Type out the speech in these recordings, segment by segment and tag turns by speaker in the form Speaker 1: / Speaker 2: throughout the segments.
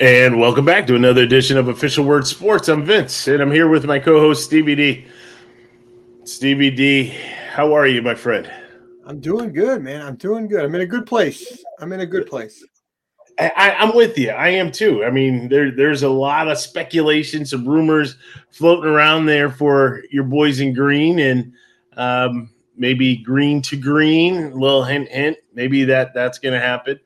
Speaker 1: And welcome back to another edition of Official Word Sports. I'm Vince, and I'm here with my co-host Stevie D. Stevie D, how are you, my friend?
Speaker 2: I'm doing good, man. I'm doing good. I'm in a good place. I'm in a good place.
Speaker 1: I, am with you. I am too. I mean, there there's a lot of speculation, some rumors floating around there for your boys in green, and um, maybe green to green. A little hint, hint. Maybe that that's going to happen.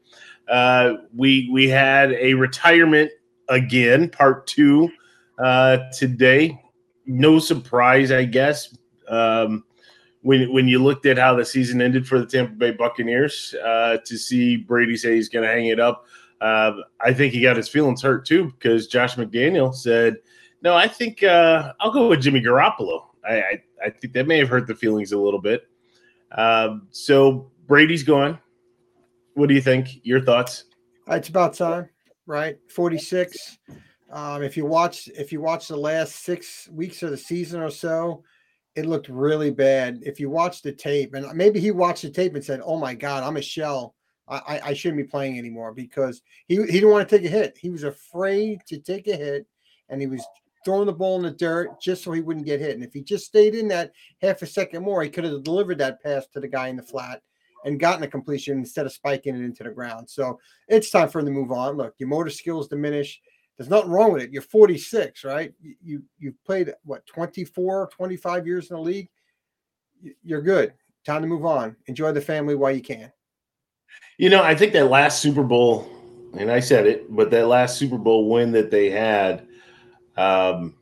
Speaker 1: Uh, we we had a retirement again, part two uh, today. No surprise, I guess. Um, when when you looked at how the season ended for the Tampa Bay Buccaneers, uh, to see Brady say he's going to hang it up, uh, I think he got his feelings hurt too because Josh McDaniel said, "No, I think uh, I'll go with Jimmy Garoppolo." I, I, I think that may have hurt the feelings a little bit. Um, so Brady's gone. What do you think? Your thoughts?
Speaker 2: It's about time, right? Forty six. Um, if you watch, if you watch the last six weeks of the season or so, it looked really bad. If you watch the tape, and maybe he watched the tape and said, "Oh my God, I'm a shell. I, I shouldn't be playing anymore," because he he didn't want to take a hit. He was afraid to take a hit, and he was throwing the ball in the dirt just so he wouldn't get hit. And if he just stayed in that half a second more, he could have delivered that pass to the guy in the flat and gotten a completion instead of spiking it into the ground. So it's time for him to move on. Look, your motor skills diminish. There's nothing wrong with it. You're 46, right? You you've played what 24, 25 years in the league. You're good. Time to move on. Enjoy the family while you can.
Speaker 1: You know, I think that last Super Bowl, and I said it, but that last Super Bowl win that they had, um,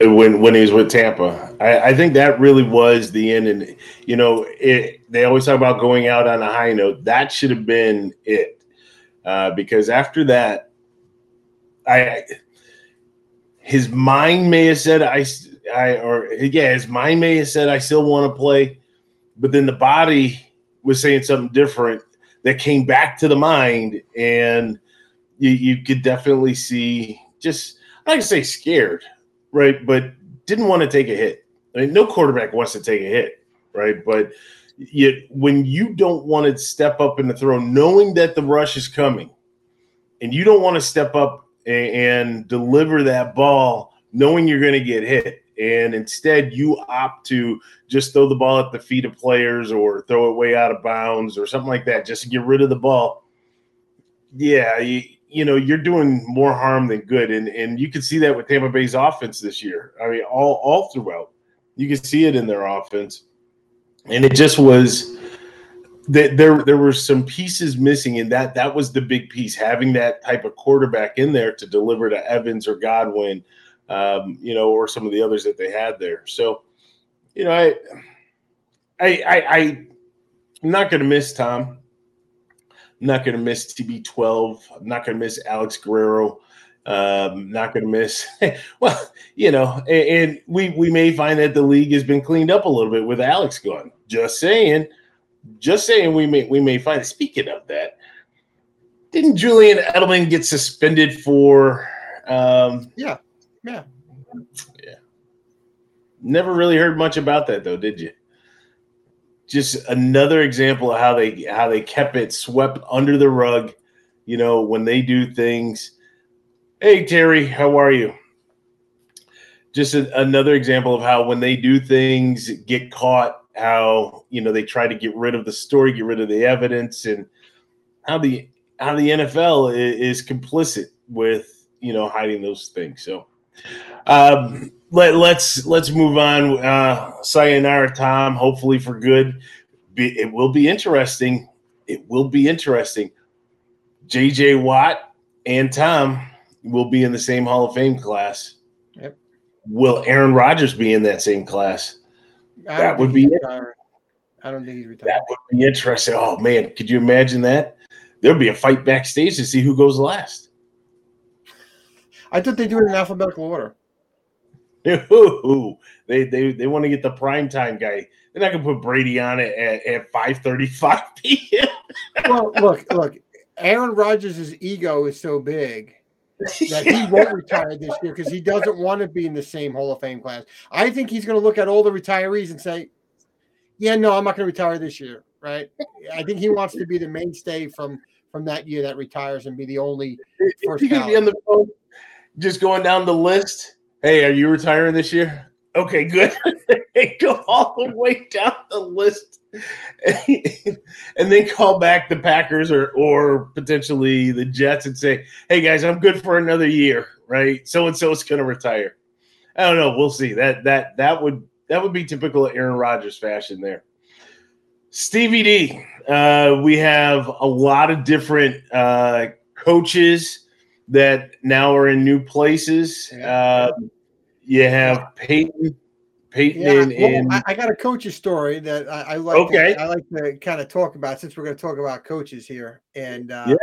Speaker 1: when when he was with Tampa. I, I, think that really was the end. And you know, it, they always talk about going out on a high note. That should have been it, uh, because after that, I his mind may have said I I or yeah, his mind may have said I still want to play, but then the body was saying something different that came back to the mind, and you, you could definitely see just I can say scared right? But didn't want to take a hit. I mean, no quarterback wants to take a hit, right? But yet, when you don't want to step up in the throw, knowing that the rush is coming, and you don't want to step up and, and deliver that ball, knowing you're going to get hit, and instead you opt to just throw the ball at the feet of players or throw it way out of bounds or something like that, just to get rid of the ball. Yeah, you, you know you're doing more harm than good, and and you can see that with Tampa Bay's offense this year. I mean, all all throughout, you can see it in their offense, and it just was that there there were some pieces missing, and that that was the big piece. Having that type of quarterback in there to deliver to Evans or Godwin, um, you know, or some of the others that they had there. So, you know, I I I, I I'm not going to miss Tom. I'm not going to miss TB12. I'm not going to miss Alex Guerrero. Um, not going to miss. well, you know, and, and, we we may find that the league has been cleaned up a little bit with Alex gone. Just saying, just saying. We may we may find. Speaking of that, didn't Julian Edelman get suspended for? Um,
Speaker 2: yeah, yeah,
Speaker 1: yeah. Never really heard much about that though, did you? just another example of how they how they kept it swept under the rug. You know, when they do things. Hey Terry, how are you? Just a, another example of how when they do things get caught, how you know they try to get rid of the story, get rid of the evidence, and how the how the NFL is, is complicit with you know hiding those things. So um, let, let's let's move on. Uh, sayonara, Tom. Hopefully for good. Be, it will be interesting. It will be interesting. J.J. Watt and Tom will be in the same Hall of Fame class.
Speaker 2: Yep.
Speaker 1: Will Aaron Rodgers be in that same class? That would be.
Speaker 2: I don't think he's retired.
Speaker 1: That would be interesting. Oh man, could you imagine that? There'll be a fight backstage to see who goes last.
Speaker 2: I thought they do it in alphabetical order.
Speaker 1: they they they want to get the prime time guy. They're not gonna put Brady on it at, at five thirty five p.m.
Speaker 2: well, look, look. Aaron Rodgers' ego is so big that he won't retire this year because he doesn't want to be in the same Hall of Fame class. I think he's going to look at all the retirees and say, "Yeah, no, I'm not going to retire this year." Right? I think he wants to be the mainstay from from that year that retires and be the only
Speaker 1: first. You could be on the phone, just going down the list. Hey, are you retiring this year? Okay, good. Go all the way down the list, and then call back the Packers or or potentially the Jets and say, "Hey guys, I'm good for another year." Right? So and so is going to retire. I don't know. We'll see. That that that would that would be typical of Aaron Rodgers fashion there. Stevie D, uh, we have a lot of different uh, coaches that now are in new places. Uh, you have Payton. Payton yeah.
Speaker 2: Well, I, got a coach's story that I, I like. Okay, to, I like to kind of talk about since we're going to talk about coaches here, and uh, yeah.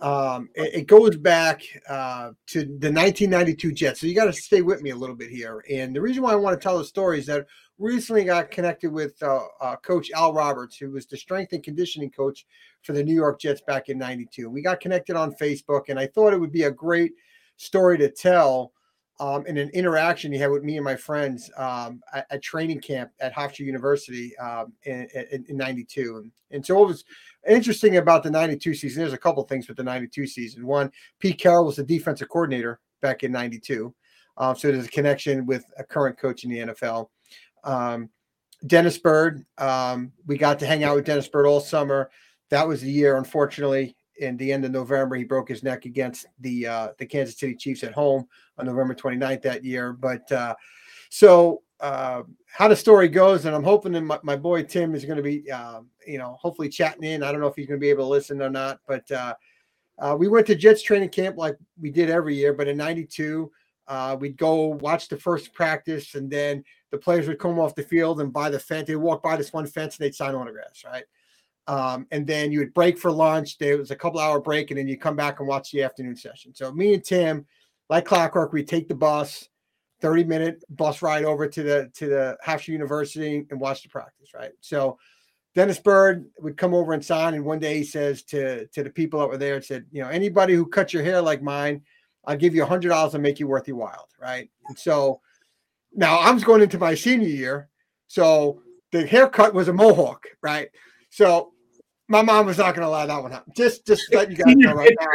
Speaker 2: Um, it, it, goes back uh, to the 1992 Jets. So you got to stay with me a little bit here. And the reason why I want to tell the story is that recently got connected with uh, uh, Coach Al Roberts, who was the strength and conditioning coach for the New York Jets back in 92. We got connected on Facebook, and I thought it would be a great story to tell um, in an interaction he had with me and my friends um, at, at, training camp at Hofstra University um, in, in, in, 92. And, and so it was interesting about the 92 season. There's a couple things with the 92 season. One, Pete Carroll was the defensive coordinator back in 92. Um, so there's a connection with a current coach in the NFL. Um, Dennis Byrd, um, we got to hang out with Dennis Byrd all summer. That was the year, unfortunately, in the end of November, he broke his neck against the uh, the Kansas City Chiefs at home on November 29th that year. But uh, so uh, how the story goes, and I'm hoping that my, my boy Tim is going to be, uh, you know, hopefully chatting in. I don't know if he's going to be able to listen or not, but uh, uh, we went to Jets training camp like we did every year. But in '92, uh, we'd go watch the first practice, and then the players would come off the field and by the fence. They'd walk by this one fence and they'd sign autographs, right? Um, and then you would break for lunch. There was a couple hour break, and then you come back and watch the afternoon session. So me and Tim, like clockwork, we take the bus, 30 minute bus ride over to the to the Hofstra University and watch the practice, right? So Dennis Byrd would come over and sign, and one day he says to to the people that were there, and said, you know, anybody who cuts your hair like mine, I'll give you a hundred dollars and make you worth your while, right? And so now I'm going into my senior year, so the haircut was a mohawk, right? So my mom was not going to allow that one up. Just, just let you guys know right now.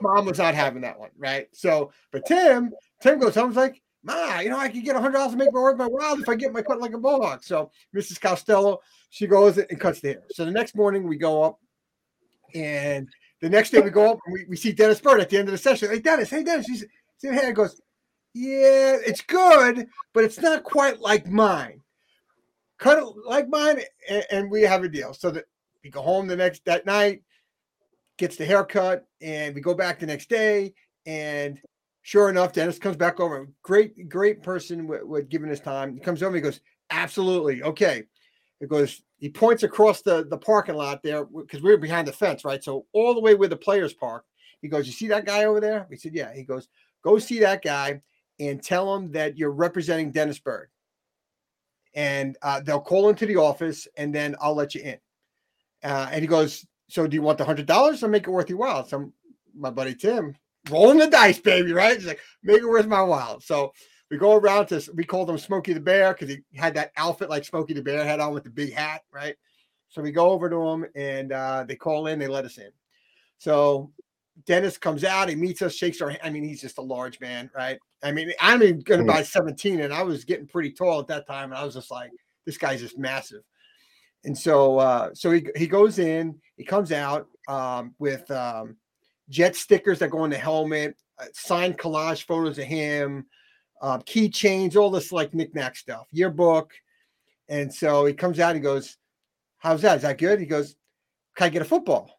Speaker 2: Mom was not having that one, right? So, but Tim, Tim goes home. like, Ma, you know, I could get a hundred dollars to make my worth my while if I get my cut like a mohawk. So, Mrs. Costello, she goes and cuts the hair. So the next morning we go up, and the next day we go up and we, we see Dennis Byrd at the end of the session. Hey, Dennis, hey, Dennis, he's see hair goes, yeah, it's good, but it's not quite like mine. Cut it like mine, and, and we have a deal. So that we go home the next that night, gets the haircut, and we go back the next day. And sure enough, Dennis comes back over. Great, great person with, with giving his time. He comes over. He goes, absolutely okay. It goes. He points across the the parking lot there because we are behind the fence, right? So all the way where the players park. He goes, you see that guy over there? We said, yeah. He goes, go see that guy and tell him that you're representing Dennis Byrd. And uh, they'll call into the office, and then I'll let you in. Uh, and he goes, So do you want the hundred dollars or make it worth your while? So my buddy Tim, rolling the dice, baby, right? He's like, make it worth my while. So we go around to we called him Smokey the Bear because he had that outfit like Smokey the Bear had on with the big hat, right? So we go over to him and uh, they call in, they let us in. So Dennis comes out, he meets us, shakes our hand. I mean, he's just a large man, right? I mean, I'm going to mm. buy 17 and I was getting pretty tall at that time. And I was just like, this guy's just massive. And so, uh, so he, he goes in, he comes out um, with um, jet stickers that go on the helmet, uh, signed collage photos of him, uh, keychains, all this like knickknack stuff, yearbook. And so he comes out, he goes, How's that? Is that good? He goes, Can I get a football?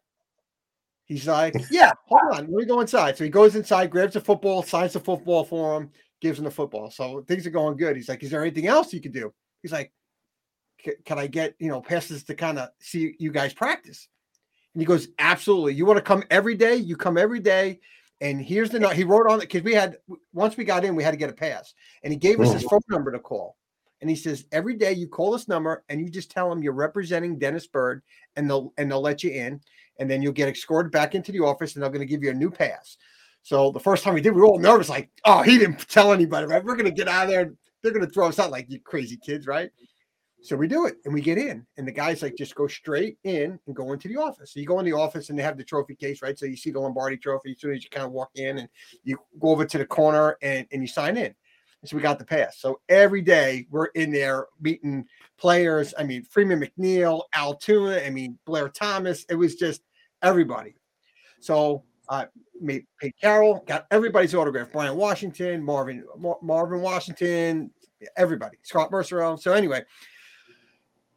Speaker 2: He's like, Yeah, hold on, let me go inside. So he goes inside, grabs a football, signs the football for him, gives him the football. So things are going good. He's like, Is there anything else you can do? He's like, can I get, you know, passes to kind of see you guys practice? And he goes, absolutely. You want to come every day? You come every day. And here's the note. He wrote on it because we had, once we got in, we had to get a pass. And he gave us his oh. phone number to call. And he says, every day you call this number and you just tell them you're representing Dennis Byrd, and they'll, and they'll let you in. And then you'll get escorted back into the office and they're going to give you a new pass. So the first time we did, we were all nervous, like, oh, he didn't tell anybody, right? We're going to get out of there. They're going to throw us out like you crazy kids, right? So we do it and we get in. And the guys like just go straight in and go into the office. So you go in the office and they have the trophy case, right? So you see the Lombardi trophy as soon as you kind of walk in and you go over to the corner and, and you sign in. And so we got the pass. So every day we're in there meeting players. I mean, Freeman McNeil, Al Altoona, I mean, Blair Thomas. It was just everybody. So uh, made Pete Carroll, got everybody's autograph. Brian Washington, Marvin Mar- Marvin Washington, everybody, Scott Mercer. So anyway,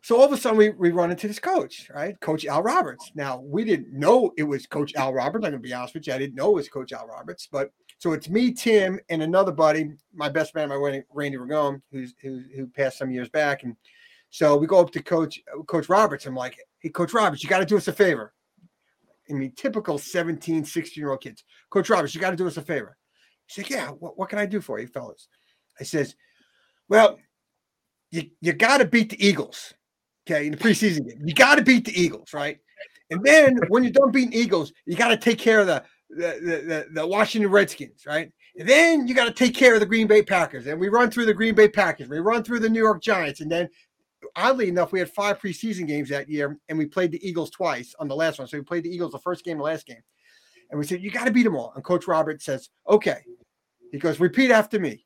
Speaker 2: so all of a sudden we, we run into this coach, right? Coach Al Roberts. Now we didn't know it was Coach Al Roberts. I'm gonna be honest with you. I didn't know it was Coach Al Roberts, but so it's me, Tim, and another buddy, my best man, my wedding, Randy Ragone, who's who, who passed some years back. And so we go up to Coach Coach Roberts. I'm like, hey, Coach Roberts, you got to do us a favor. I mean, typical 17, 16 year old kids. Coach Roberts, you got to do us a favor. He said, Yeah, what, what can I do for you, fellas? I says, Well, you, you got to beat the Eagles, okay, in the preseason game. You got to beat the Eagles, right? And then when you're done beating Eagles, you got to take care of the the, the, the Washington Redskins, right? And then you got to take care of the Green Bay Packers. And we run through the Green Bay Packers. We run through the New York Giants. And then oddly enough, we had five preseason games that year, and we played the Eagles twice on the last one. So we played the Eagles the first game, the last game, and we said you got to beat them all. And Coach Robert says, "Okay." He goes, "Repeat after me."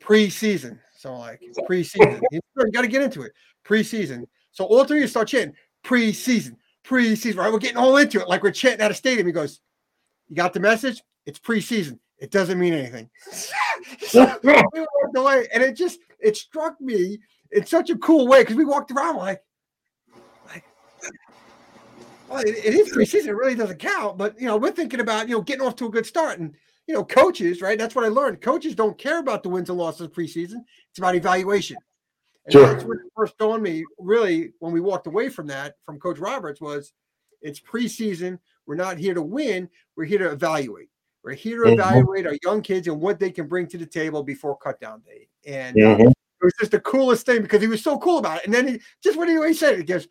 Speaker 2: Preseason. So like preseason, you got to get into it. Preseason. So all three of you start chanting preseason, preseason. Right? We're getting all into it, like we're chanting at a stadium. He goes, "You got the message? It's preseason. It doesn't mean anything." so we walked away, and it just it struck me in such a cool way because we walked around like, like, well, it, it is preseason. It really doesn't count, but you know, we're thinking about you know getting off to a good start, and you know, coaches, right? That's what I learned. Coaches don't care about the wins and losses preseason. It's about evaluation. And
Speaker 1: Sure.
Speaker 2: that's what first dawned me really when we walked away from that from Coach Roberts was it's preseason. We're not here to win. We're here to evaluate. We're here to
Speaker 1: Mhm.
Speaker 2: evaluate our young kids and what they can bring to the table before cutdown day. And uh,
Speaker 1: Mhm.
Speaker 2: it was just the coolest thing because he was so cool about it. And then he just what he, he said, he goes,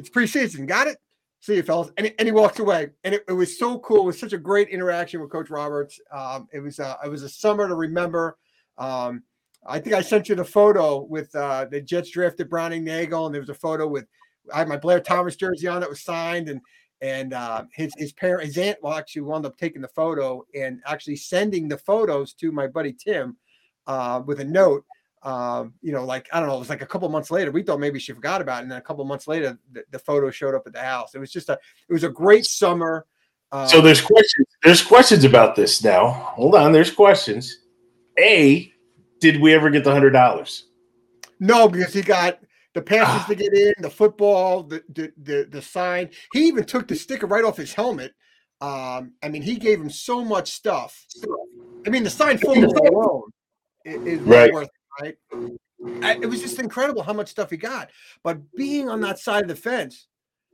Speaker 2: It's preseason, got it? See you, fellas. And, he- and he walked away. And it, it was so cool. It was such a great interaction with Coach Roberts. Um, it was uh, it was a summer to remember. Um, I think I sent you the photo with uh, the Jets drafted Browning Nagle, and there was a photo with I had my Blair Thomas jersey on that was signed, and and uh, his his parent, his aunt, well, actually wound up taking the photo and actually sending the photos to my buddy Tim uh, with a note. Um, you know, like I don't know, it was like a couple months later. We thought maybe she forgot about it, and then a couple months later, the, the photo showed up at the house. It was just a, it was a great summer. Uh,
Speaker 1: So there's questions. There's questions about this now. Hold on. There's questions. A, did we ever get the hundred dollars?
Speaker 2: No, because he got the passes to get in, the football, the the the, the sign. He even took the sticker right off his helmet. Um, I mean, he gave him so much stuff. I mean, the signed football alone i- is,
Speaker 1: Right.
Speaker 2: worth right? I, it was just incredible how much stuff he got. But being on that side of the fence,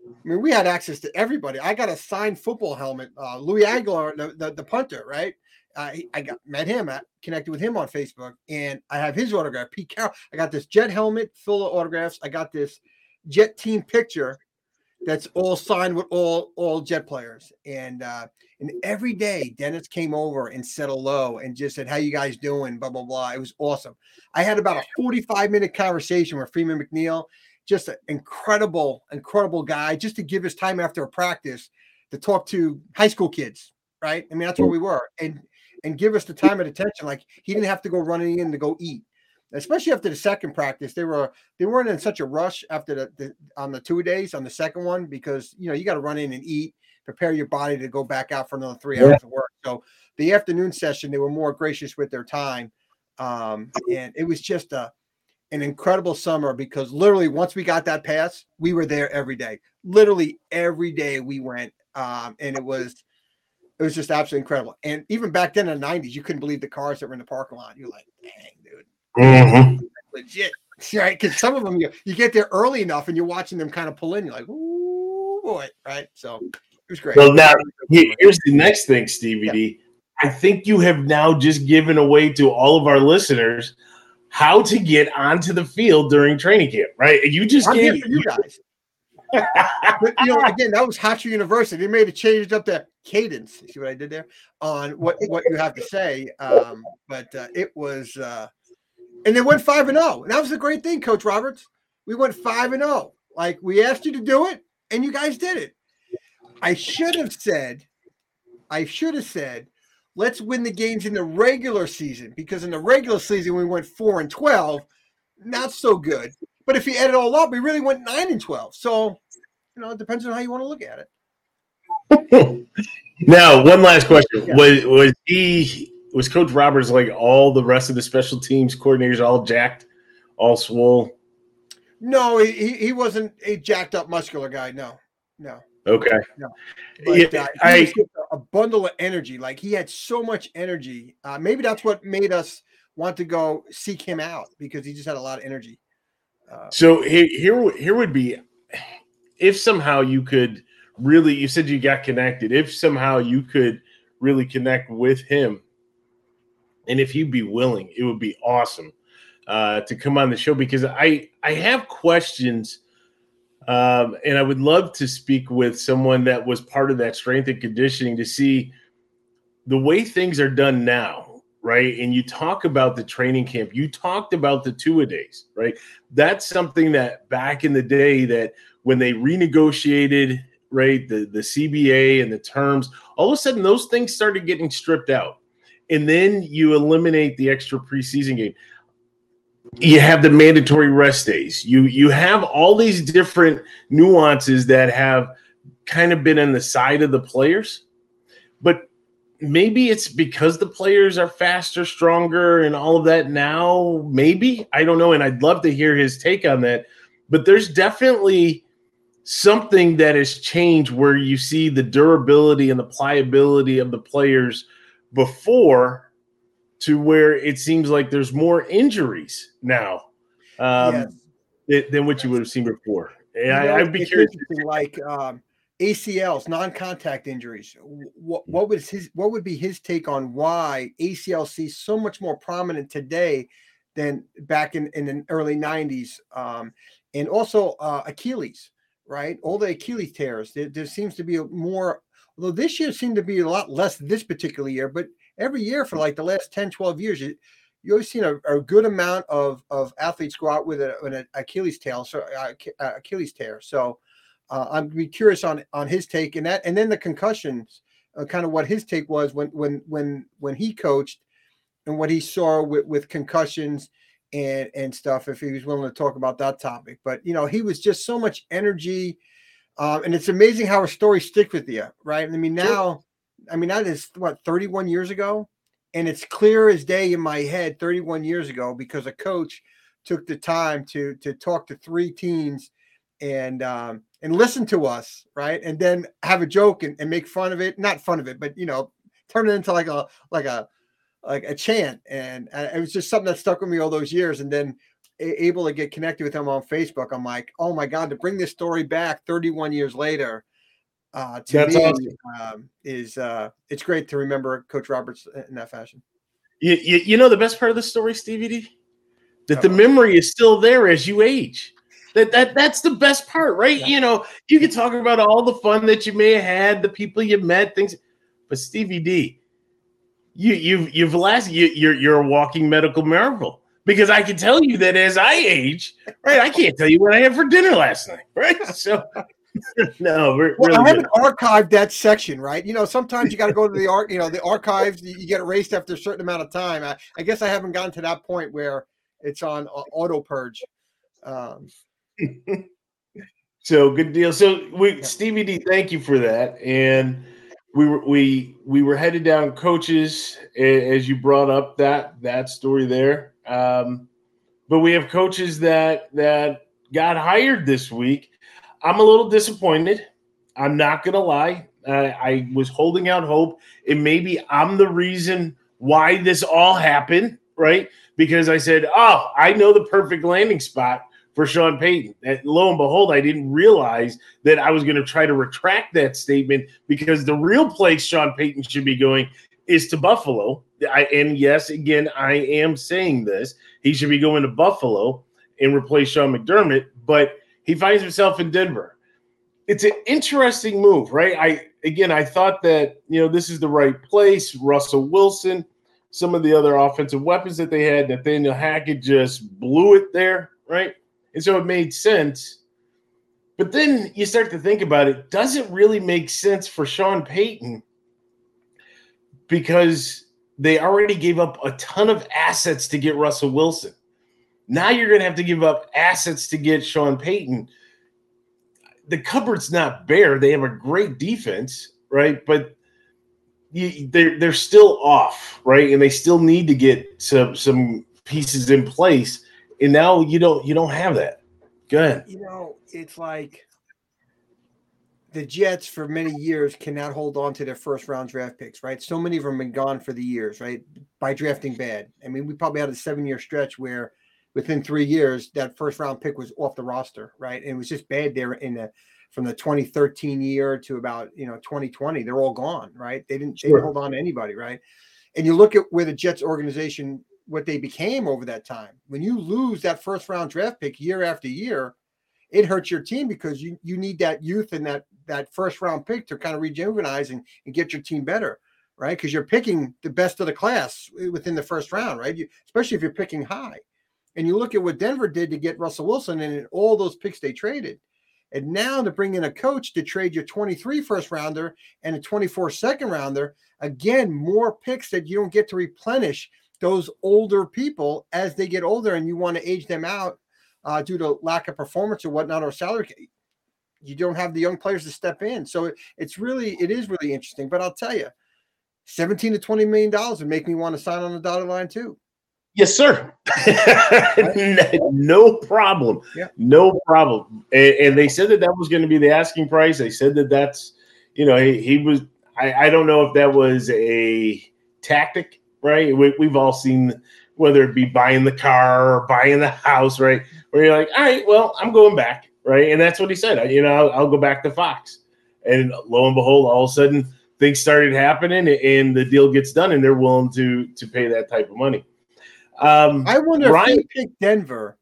Speaker 2: I mean, we had access to everybody. I got a signed football helmet. Uh, Louis Aguiar, the, the, the punter, right? Uh, he- I got met him, I connected with him on Facebook, and I have his autograph. Pete Carroll. I got this jet helmet full of autographs. I got this jet team picture that's all signed with all all jet players. And uh, and every day Dennis came over and said hello and just said, How you guys doing? Blah blah blah. It was awesome. I had about a 45 minute conversation with Freeman McNeil, just an incredible, incredible guy, just to give his time after a practice to talk to high school kids, right? I mean, that's where we were. And and give us the time and attention. Like he didn't have to go running in to go eat. Especially after the second practice, they were they weren't in such a rush after the, the on the two days on the second one because you know you got to run in and eat, prepare your body to go back out for another three
Speaker 1: Yeah.
Speaker 2: hours of work. So the afternoon session, they were more gracious with their time, um, and it was just a an incredible summer because literally once we got that pass, we were there every day. Literally every day we went, um, and it was it was just absolutely incredible. And even back then in the '90s, you couldn't believe the cars that were in the parking lot. You're like, dang, dude
Speaker 1: Mm-hmm.
Speaker 2: legit, right? Because some of them you, you get there early enough and you're watching them kind of pull in. You're like, ooh boy, right? So it was great.
Speaker 1: Well, now here's the next thing, Stevie D. I think you have now just given away to all of our listeners how to get onto the field during training camp, right? You just
Speaker 2: I'm
Speaker 1: gave
Speaker 2: you guys. but you know, again, that was Hatcher University. They made it changed up the cadence. See what I did there on what what you have to say. Um, but uh, it was, uh, and they went five and zero. And that was a great thing, Coach Roberts. We went five and zero. Oh. Like we asked you to do it, and you guys did it. I should have said, I should have said, let's win the games in the regular season because in the regular season we went four and twelve, not so good. But if you add it all up, we really went nine and twelve. So, you know, it depends on how you want to look at
Speaker 1: it. now, one last question: yeah. Was was he was Coach Roberts like all the rest of the special teams coordinators all jacked, all swole?
Speaker 2: No, he, he wasn't a jacked up muscular guy. No, no.
Speaker 1: Okay.
Speaker 2: No. But, yeah, uh, I, a bundle of energy. Like he had so much energy. Uh, maybe that's what made us want to go seek him out because he just had a lot of energy.
Speaker 1: Uh, so here, here, here would be if somehow you could really. You said you got connected. If somehow you could really connect with him, and if he'd be willing, it would be awesome uh, to come on the show because I I have questions, um, and I would love to speak with someone that was part of that strength and conditioning to see the way things are done now, right? And you talk about the training camp, you talked about the two a days, right? That's something that back in the day that when they renegotiated right the the CBA and the terms, all of a sudden those things started getting stripped out. And then you eliminate the extra preseason game you have the mandatory rest days. You you have all these different nuances that have kind of been on the side of the players, but maybe it's because the players are faster, stronger, and all of that now. Maybe I don't know, and I'd love to hear his take on that. But there's definitely something that has changed where you see the durability and the pliability of the players before to where it seems like there's more injuries now um, yes. than what you would have seen before. And I, would be curious.
Speaker 2: Like um, ACLs, non-contact injuries. What, what was his? What would be his take on why ACL sees so much more prominent today than back in, in the early '90s? Um, and also uh, Achilles, right? All the Achilles tears. There, there seems to be more. Although this year seemed to be a lot less this particular year, but every year for like the last 10, 12 years, you, you always seen a, a, good amount of, of athletes go out with a, an Achilles tail, so uh, uh, Achilles tear. So uh, I'm be curious on on his take and that, and then the concussions, uh, kind of what his take was when when when when he coached, and what he saw with with concussions and and stuff. If he was willing to talk about that topic, but you know, he was just so much energy. Um, and it's amazing how a story sticks with you, right? I mean, now I mean, that is what 31 years ago, and it's clear as day in my head 31 years ago because a coach took the time to to talk to three teams and um, and listen to us, right? And then have a joke and, and make fun of it, not fun of it, but you know, turn it into like a like a like a chant. And uh, it was just something that stuck with me all those years. And then able to get connected with him on Facebook, I'm like, oh my god, to bring this story back 31 years later uh, to That's me awesome. um, is uh, it's great to remember Coach Roberts in that fashion.
Speaker 1: You, you, you know the best part of the story, Stevie D, that the memory is still there as you age. That that that's the best part, right? Yeah. You know, you can talk about all the fun that you may have had, the people you met, things, but Stevie D, you you've you've last you, you're you're a walking medical miracle because I can tell you that as I age, right? I can't tell you what I had for dinner last night, right? So no,
Speaker 2: well, really I haven't good. archived that section, right? You know, sometimes you got to go to the art. You know, the archives you get erased after a certain amount of time. I, I guess I haven't gotten to that point where it's on auto purge. Um,
Speaker 1: so good deal. So we, Stevie D, thank you for that. And we were we we were headed down coaches as you brought up that that story there. Um, but we have coaches that that got hired this week I'm a little disappointed. I'm not gonna lie. Uh, I was holding out hope, and maybe I'm the reason why this all happened, right? Because I said, "Oh, I know the perfect landing spot for Sean Payton." And lo and behold, I didn't realize that I was going to try to retract that statement because the real place Sean Payton should be going is to Buffalo. I, and yes, again, I am saying this. He should be going to Buffalo and replace Sean McDermott, but he finds himself in Denver. It's an interesting move, right? I again, I thought that you know this is the right place. Russell Wilson, some of the other offensive weapons that they had, Nathaniel Hackett just blew it there, right? And so it made sense. But then you start to think about it, does it really make sense for Sean Payton? Because they already gave up a ton of assets to get Russell Wilson. Now you're going to have to give up assets to get Sean Payton. The cupboard's not bare. They have a great defense, right? But they're they're still off, right? And they still need to get some some pieces in place. And now you don't you don't have that. Go ahead.
Speaker 2: You know, it's like the Jets for many years cannot hold on to their first round draft picks, right? So many of them have been gone for the years, right? By drafting bad. I mean, we probably had a seven year stretch where within three years that first round pick was off the roster, right? And it was just bad there in the from the 2013 year to about you know 2020. They're all gone, right? They didn't, sure. they didn't hold on to anybody, right? And you look at where the Jets organization what they became over that time. When you lose that first round draft pick year after year, it hurts your team because you you need that youth and that that first round pick to kind of rejuvenize and, and get your team better, right? Because you're picking the best of the class within the first round, right? You, especially if you're picking high. And you look at what Denver did to get Russell Wilson and all those picks they traded. And now to bring in a coach to trade your 23 first rounder and a 24 second rounder, again, more picks that you don't get to replenish those older people as they get older and you want to age them out uh, due to lack of performance or whatnot or salary you don't have the young players to step in. So it, it's really, it is really interesting. But I'll tell you, 17 to 20 million dollars would make me want to sign on the dotted line too.
Speaker 1: Yes, sir. no problem. Yeah. No problem. And, and, they said that that was going to be the asking price. They said that that's, you know, he, he was, I, I, don't know if that was a tactic, right? We, we've all seen whether it be buying the car or buying the house, right? Where you're like, all right, well, I'm going back right? And that's what he said. You know, I'll, I'll, go back to Fox. And lo and behold, all of a sudden things started happening, and the deal gets done, and they're willing to to pay that type of money.
Speaker 2: Um, I wonder Ryan, if he picked Denver.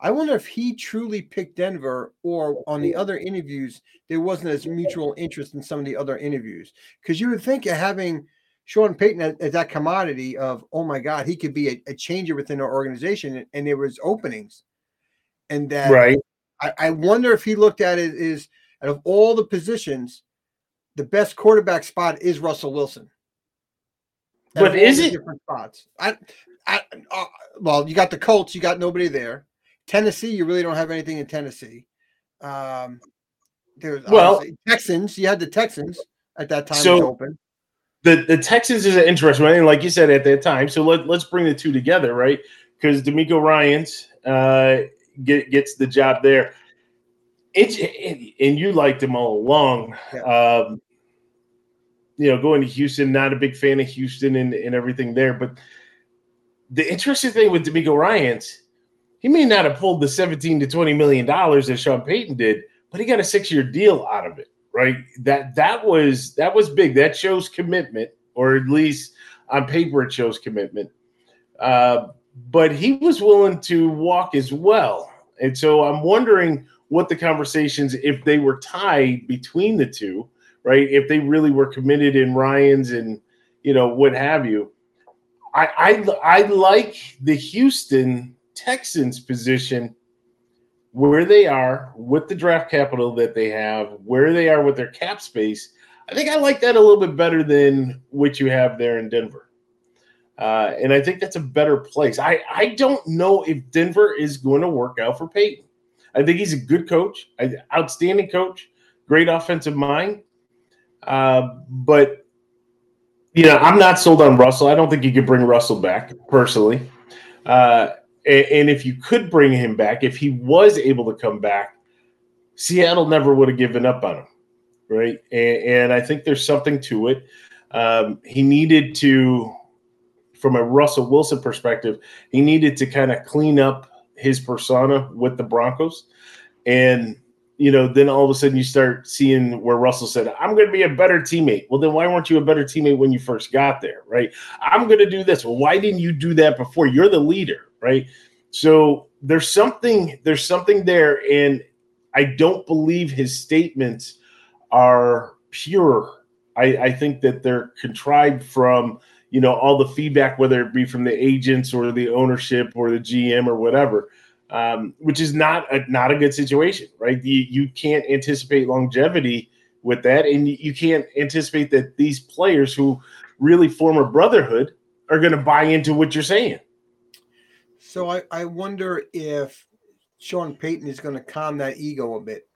Speaker 2: I wonder if he truly picked Denver, or on the other interviews there wasn't as mutual interest in some of the other interviews. Because you would think of having Sean Payton as, that commodity of, oh my God, he could be a, a changer within our organization, and, and there was openings, and that
Speaker 1: right
Speaker 2: I, I wonder if he looked at it is out of all the positions, the best quarterback spot is Russell Wilson.
Speaker 1: but is it
Speaker 2: different spots? I, I, uh, well, you got the Colts, you got nobody there. Tennessee, you really don't have anything in Tennessee. Um, there's
Speaker 1: well
Speaker 2: Texans. You had the Texans at that time so open.
Speaker 1: The the Texans is an interesting one, and like you said at that time. So let let's bring the two together, right? Because DeMeco Ryans uh, get, gets the job there. It's it, and you liked him all along. Yeah. Um, you know, going to Houston, not a big fan of Houston and, and everything there. But the interesting thing with DeMeco Ryans, he may not have pulled the 17 to 20 million dollars that Sean Payton did, but he got a six-year deal out of it, right? That that was that was big. That shows commitment, or at least on paper it shows commitment. Uh, but he was willing to walk as well. And so I'm wondering what the conversations, if they were tied between the two, right? If they really were committed in Ryans and you know what have you. I I, I like the Houston Texans position where they are with the draft capital that they have, where they are with their cap space. I think I like that a little bit better than what you have there in Denver. Uh, and I think that's a better place. I, I don't know if Denver is going to work out for Payton. I think he's a good coach, outstanding coach, great offensive mind. Uh, but you know, I'm not sold on Russell. I don't think you could bring Russell back personally. Uh, and, and if you could bring him back, if he was able to come back, Seattle never would have given up on him, right? And, and I think there's something to it. Um, he needed to from a Russell Wilson perspective, he needed to kind of clean up his persona with the Broncos. And, you know, then all of a sudden you start seeing where Russell said, I'm going to be a better teammate. Well, then why weren't you a better teammate when you first got there? Right. I'm going to do this. Well, why didn't you do that before? You're the leader. Right. So there's something, there's something there. And I don't believe his statements are pure. I, I think that they're contrived from, you know all the feedback whether it be from the agents or the ownership or the gm or whatever um, which is not a not a good situation, right? You you can't anticipate longevity with that, and you can't anticipate that these players who really form a brotherhood are going to buy into what you're saying.
Speaker 2: So I, I wonder if Sean Payton is going to calm that ego a bit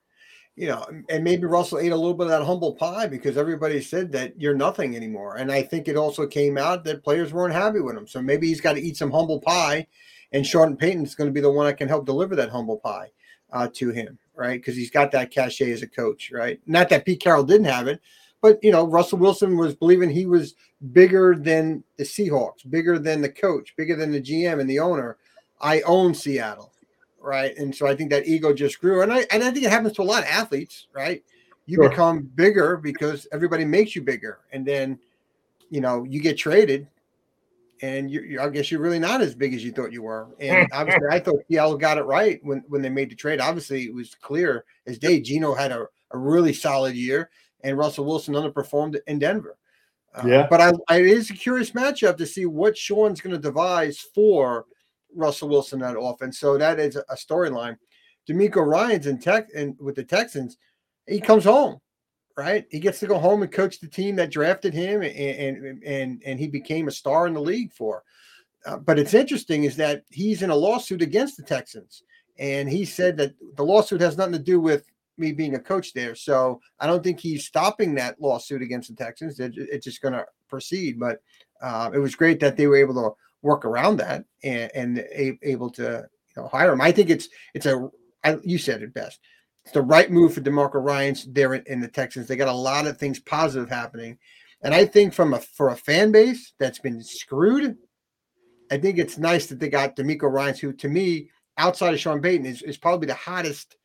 Speaker 2: you know, and maybe Russell ate a little bit of that humble pie because everybody said that you're nothing anymore. And I think it also came out that players weren't happy with him. So maybe he's got to eat some humble pie, and Sean Payton's going to be the one that can help deliver that humble pie uh, to him, right? Because he's got that cachet as a coach, right? Not that Pete Carroll didn't have it, but you know, Russell Wilson was believing he was bigger than the Seahawks, bigger than the coach, bigger than the GM and the owner. I own Seattle right? And so I think that ego just grew, and I and I think it happens to a lot of athletes, right? You sure. become bigger because everybody makes you bigger, and then you know you get traded, and you, I guess you're really not as big as you thought you were. And obviously, I thought Seattle got it right when when they made the trade. Obviously, it was clear as day. Geno had a, a really solid year, and Russell Wilson underperformed in Denver. Uh, yeah, but I, I, it is a curious matchup to see what Sean's going to devise for Russell Wilson that offense. So that is a storyline. DeMeco Ryans in Tech and with the Texans, he comes home, right? He gets to go home and coach the team that drafted him, and and and, and he became a star in the league for. Uh, but it's interesting is that he's in a lawsuit against the Texans, and he said that the lawsuit has nothing to do with me being a coach there. So I don't think he's stopping that lawsuit against the Texans. it's just going to proceed. But uh, it was great that they were able to work around that and, and a, able to you know hire him. I think it's it's a I, you said it best. It's the right move for DeMeco Ryans there in, in, the Texans. They got a lot of things positive happening, and I think from a for a fan base that's been screwed, I think it's nice that they got DeMeco Ryans, who to me outside of Sean Payton is, is probably the hottest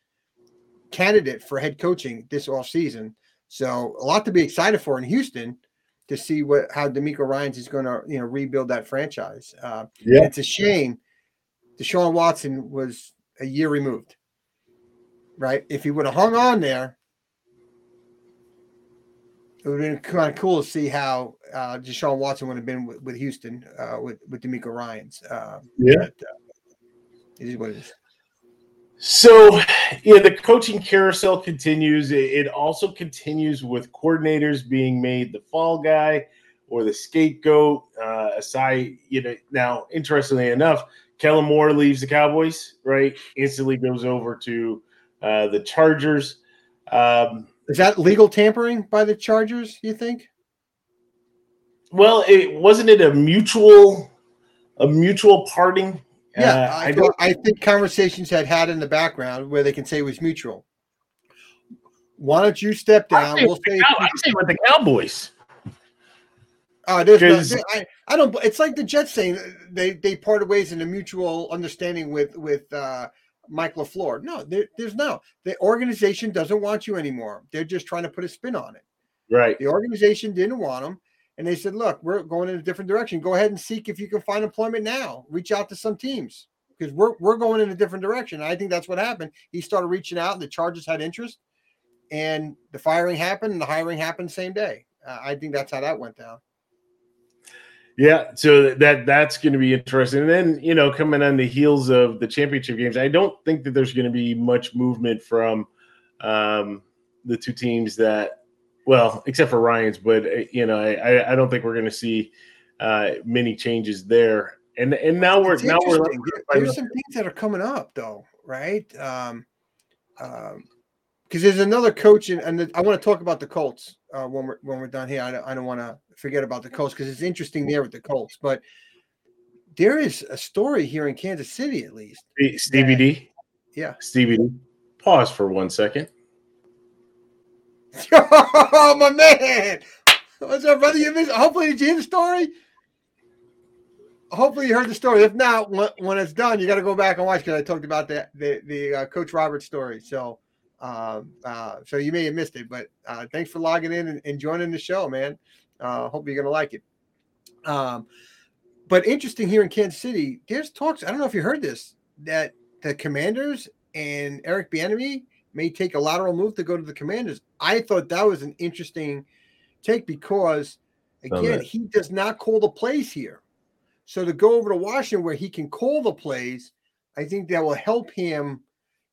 Speaker 2: candidate for head coaching this off season. So a lot to be excited for in Houston to see what how DeMeco Ryans is going to you know rebuild that franchise. Uh, yeah, it's a shame. Deshaun Watson was a year removed, right? If he would have hung on there, it would have been kind of cool to see how uh, Deshaun Watson would have been with, with Houston uh, with with DeMeco Ryans. Uh,
Speaker 1: yeah, but, uh,
Speaker 2: it is what it is.
Speaker 1: So, yeah, the coaching carousel continues. It also continues with coordinators being made the fall guy or the scapegoat. Uh, aside, you know, now interestingly enough, Kellen Moore leaves the Cowboys, right? Instantly goes over to uh, the Chargers. Um,
Speaker 2: Is that legal tampering by the Chargers? You think?
Speaker 1: Well, it wasn't it a mutual a mutual parting
Speaker 2: yeah, uh, I, I, I, think conversations had had in the background where they can say it was mutual. Why don't you step down?
Speaker 1: We'll say, I say with the Cowboys.
Speaker 2: Uh, there's no, I, I don't. It's like the Jets saying they they parted ways in a mutual understanding with with uh, Mike LaFleur. No, there, there's no. The organization doesn't want you anymore. They're just trying to put a spin on it.
Speaker 1: Right.
Speaker 2: The organization didn't want them and they said, "Look, we're going in a different direction. Go ahead and seek if you can find employment now. Reach out to some teams because we're we're going in a different direction." And I think that's what happened. He started reaching out, and the Chargers had interest, and the firing happened, and the hiring happened same day. Uh, I think that's how that went down.
Speaker 1: Yeah, so that that's going to be interesting. And then you know, coming on the heels of the championship games, I don't think that there's going to be much movement from um, the two teams that well, except for Ryans, but uh, you know, I, I don't think we're going to see uh, many changes there. And and now we're now we're
Speaker 2: there's some things that are coming up though, right? Um, um, because there's another coach, and, and the, I want to talk about the Colts uh, when we're when we're done here. I don't, I don't want to forget about the Colts because it's interesting there with the Colts, but there is a story here in Kansas City, at least.
Speaker 1: Stevie that, D.
Speaker 2: Yeah,
Speaker 1: Stevie D. Pause for one second.
Speaker 2: oh my man! What's up, brother? You missed. Hopefully, did you hear the story? Hopefully, you heard the story. If not, when, it's done, you got to go back and watch because I talked about the the, the uh, Coach Roberts story. So, um, uh, so you may have missed it, but uh, thanks for logging in and, and joining the show, man. Uh, hope you're gonna like it. Um, but interesting here in Kansas City, there's talks. I don't know if you heard this that the Commanders and Eric Bieniemy may take a lateral move to go to the Commanders. I thought that was an interesting take because, again, he does not call the plays here. So to go over to Washington where he can call the plays, I think that will help him,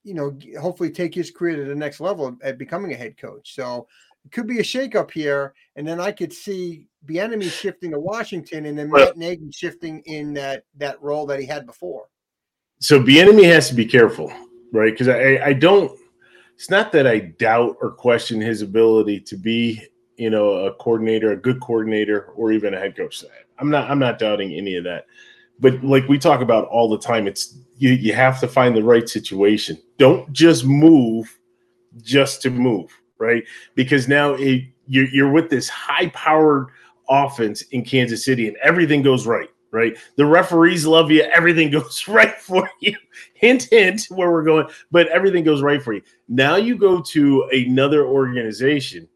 Speaker 2: you know, hopefully take his career to the next level at becoming a head coach. So it could be a shakeup here, and then I could see Bieniemy shifting to Washington, and then well, Matt Nagy shifting in that that role that he had before.
Speaker 1: So Bieniemy has to be careful, right? Because I I don't. It's not that I doubt or question his ability to be, you know, a coordinator, a good coordinator, or even a head coach. I'm not. I'm not doubting any of that. But like we talk about all the time, it's you. You have to find the right situation. Don't just move, just to move, right? Because now it, you're you're with this high powered offense in Kansas City, and everything goes right. Right, the referees love you. Everything goes right for you. hint, hint, where we're going, but everything goes right for you. Now you go to another organization,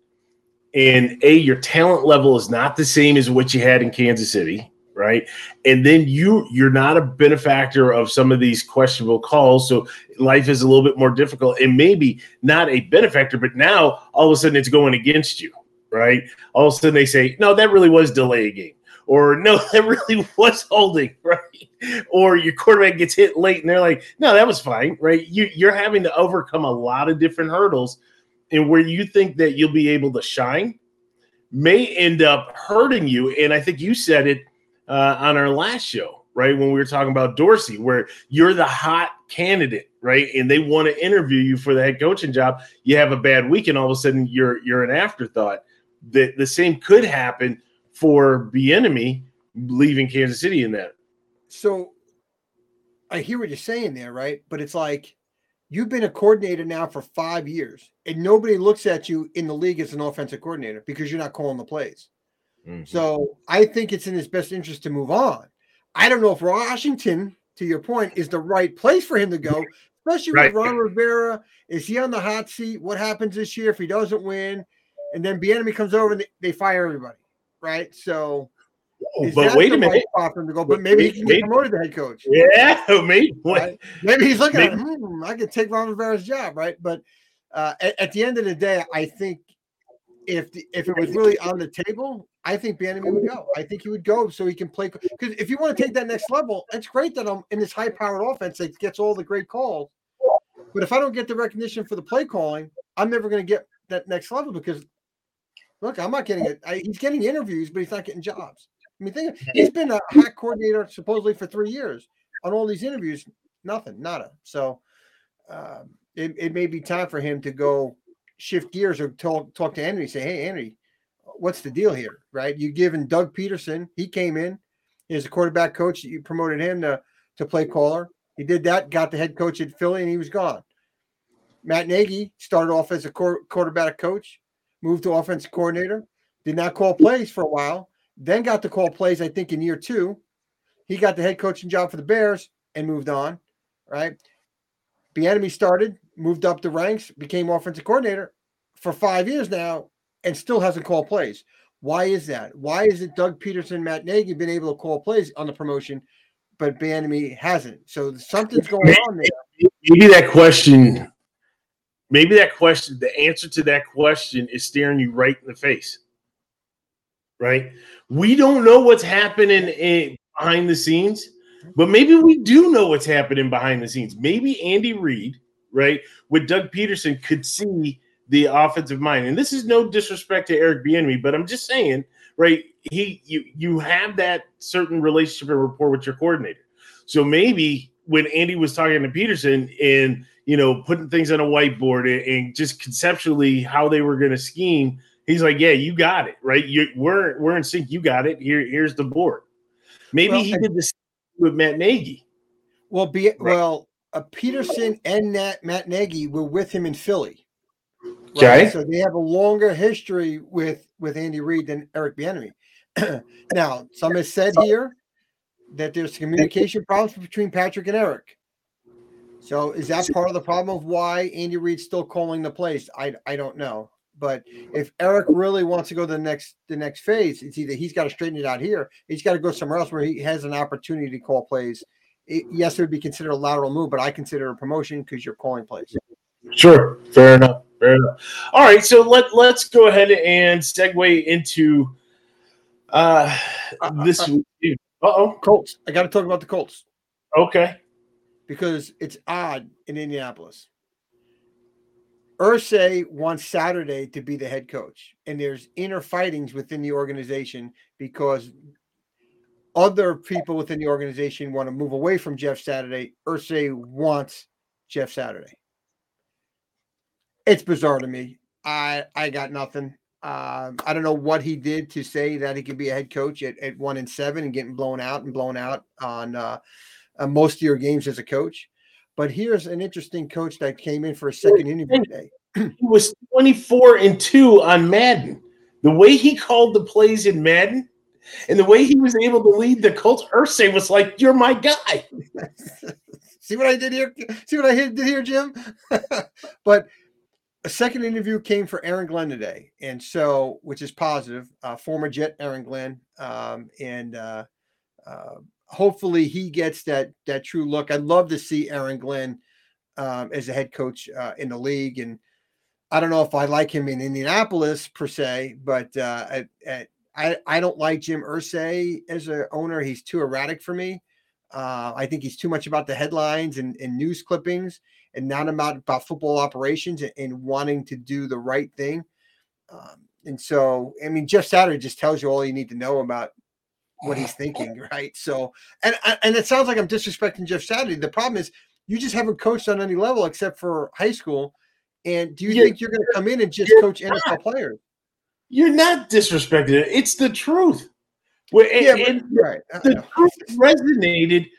Speaker 1: and a your talent level is not the same as what you had in Kansas City right and then you you're not a benefactor of some of these questionable calls so life is a little bit more difficult and maybe not a benefactor but now all of a sudden it's going against you right? All of a sudden they say, no, that really was delay a game. Or no, that really was holding, right? Or your quarterback gets hit late and they're like, no, that was fine, right? You, you're having to overcome a lot of different hurdles. And where you think that you'll be able to shine may end up hurting you. And I think you said it uh, on our last show, right? When we were talking about Dorsey, where you're the hot candidate, right? And they want to interview you for the head coaching job. You have a bad week, and all of a sudden you're you're an afterthought the, the same could happen for Bieniemy leaving Kansas City in that.
Speaker 2: So I hear what you're saying there, right? But it's like you've been a coordinator now for five years, and nobody looks at you in the league as an offensive coordinator because you're not calling the plays. Mm-hmm. So I think it's in his best interest to move on. I don't know if Washington, to your point, is the right place for him to go, especially right. with Ron Rivera. Is he on the hot seat? What happens this year if he doesn't win? and then Bieniemy comes over and they fire everybody, right? So,
Speaker 1: oh, but wait a minute,
Speaker 2: right for him to go, but maybe, maybe he can get promoted to head coach.
Speaker 1: Yeah, maybe.
Speaker 2: Right? Maybe he's looking maybe. at, hmm, I could take Ron Rivera's job, right? But uh, at, at, the end of the day, I think if the, if it was really on the table, I think Bieniemy would go. I think he would go so he can play. Because if you want to take that next level, it's great that I'm in this high powered offense that gets all the great calls. But if I don't get the recognition for the play calling, I'm never going to get that next level because Look, I'm not getting it. he's getting interviews, but he's not getting jobs. I mean, think he's been a hack coordinator supposedly for three years. On all these interviews, nothing, nada. So um, it, it may be time for him to go shift gears or talk talk to Henry. Say, hey, Henry, what's the deal here? Right? You given Doug Pederson? He came in. He's a quarterback coach. You promoted him to to play caller. He did that. Got the head coach at Philly, and he was gone. Matt Nagy started off as a quarterback coach moved to offensive coordinator, did not call plays for a while, then got to call plays, I think, in year two. He got the head coaching job for the Bears and moved on, right? Bieniemy started, moved up the ranks, became offensive coordinator for five years now, and still hasn't called plays. Why is that? Why is it Doug Pederson, Matt Nagy been able to call plays on the promotion, but Bieniemy hasn't? So something's going on there.
Speaker 1: Maybe that question maybe that question, the answer to that question is staring you right in the face. Right? We don't know what's happening in, behind the scenes, but maybe we do know what's happening behind the scenes. Maybe Andy Reid, right, with Doug Pederson could see the offensive mind. And this is no disrespect to Eric Bieniemy, but I'm just saying, right? He you you have that certain relationship and rapport with your coordinator. So maybe when Andy was talking to Pederson and you know, putting things on a whiteboard and, and just conceptually how they were going to scheme. He's like, "Yeah, you got it, right? You, we're we're in sync. You got it. Here, here's the board." Maybe well, he did this with Matt Nagy.
Speaker 2: Well, be right. well, uh, Pederson and Matt, Matt Nagy were with him in Philly.
Speaker 1: Right? Okay,
Speaker 2: so they have a longer history with with Andy Reid than Eric Bieniemy. now, some has said here that there's communication problems between Patrick and Eric. So is that part of the problem of why Andy Reid's still calling the plays? I I don't know. But if Eric really wants to go to the next the next phase, it's either he's got to straighten it out here, he's got to go somewhere else where he has an opportunity to call plays. It, yes, it would be considered a lateral move, but I consider a promotion because you're calling plays.
Speaker 1: Sure, fair enough. Fair enough. All right, so let let's go ahead and segue into uh, this. Uh
Speaker 2: oh, Colts. I got to talk about the Colts.
Speaker 1: Okay.
Speaker 2: because it's odd in Indianapolis. Irsay wants Saturday to be the head coach, and there's inner fightings within the organization because other people within the organization want to move away from Jeff Saturday. Irsay wants Jeff Saturday. It's bizarre to me. I I got nothing. Um, I don't know what he did to say that he could be a head coach at, at one and seven and getting blown out and blown out on uh, uh, most of your games as a coach. But here's an interesting coach that came in for a second interview today.
Speaker 1: he was 24 and 2 on Madden. The way he called the plays in Madden and the way he was able to lead the Colts, Irsay was like, You're my guy.
Speaker 2: See what I did here? See what I did here, Jim? but a second interview came for Aaron Glenn today, and so which is positive. Uh, former Jet Aaron Glenn, um, and uh, uh, hopefully he gets that that true look. I'd love to see Aaron Glenn um, as a head coach uh, in the league, and I don't know if I like him in Indianapolis per se, but uh, at, at, I I don't like Jim Irsay as an owner. He's too erratic for me. Uh, I think he's too much about the headlines and, and news clippings and not about, about football operations and, and wanting to do the right thing. Um, and so, I mean, Jeff Saturday just tells you all you need to know about what he's thinking, right? So, and and it sounds like I'm disrespecting Jeff Saturday. The problem is you just haven't coached on any level except for high school. And do you yeah, think you're going to come in and just coach not. NFL players?
Speaker 1: You're not disrespecting it. It's the truth. Well, yeah, and, but, right. The truth resonated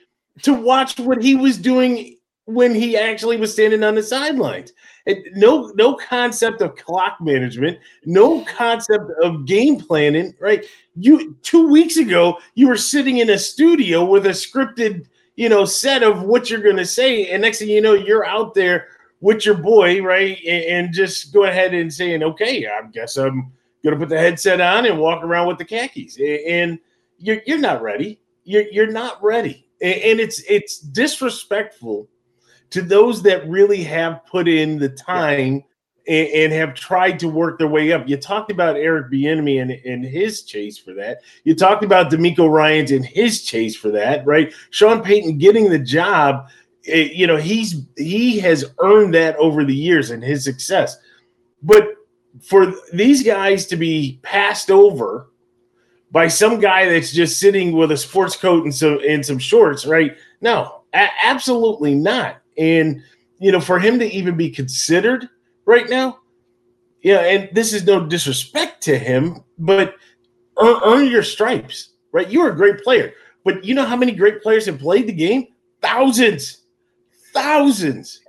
Speaker 1: to watch what he was doing when he actually was standing on the sidelines. And no, no concept of clock management, no concept of game planning. Right? You two weeks ago, you were sitting in a studio with a scripted, you know, set of what you're going to say, and next thing you know, you're out there with your boy, right, and, and just go ahead and saying, "Okay, I guess I'm." going to put the headset on and walk around with the khakis. And you're, you're not ready. You're, you're not ready. And it's it's disrespectful to those that really have put in the time and, and, have tried to work their way up. You talked about Eric Bieniemy and, and his chase for that. You talked about DeMeco Ryans and his chase for that, right? Sean Payton getting the job. It, eh, you know he's he has earned that over the years and his success. But for these guys to be passed over by some guy that's just sitting with a sports coat and some and some shorts, right? No, a- absolutely not. And you know, for him to even be considered right now, yeah, and this is no disrespect to him, but earn, earn your stripes, right? You're a great player, but you know how many great players have played the game? Thousands, thousands,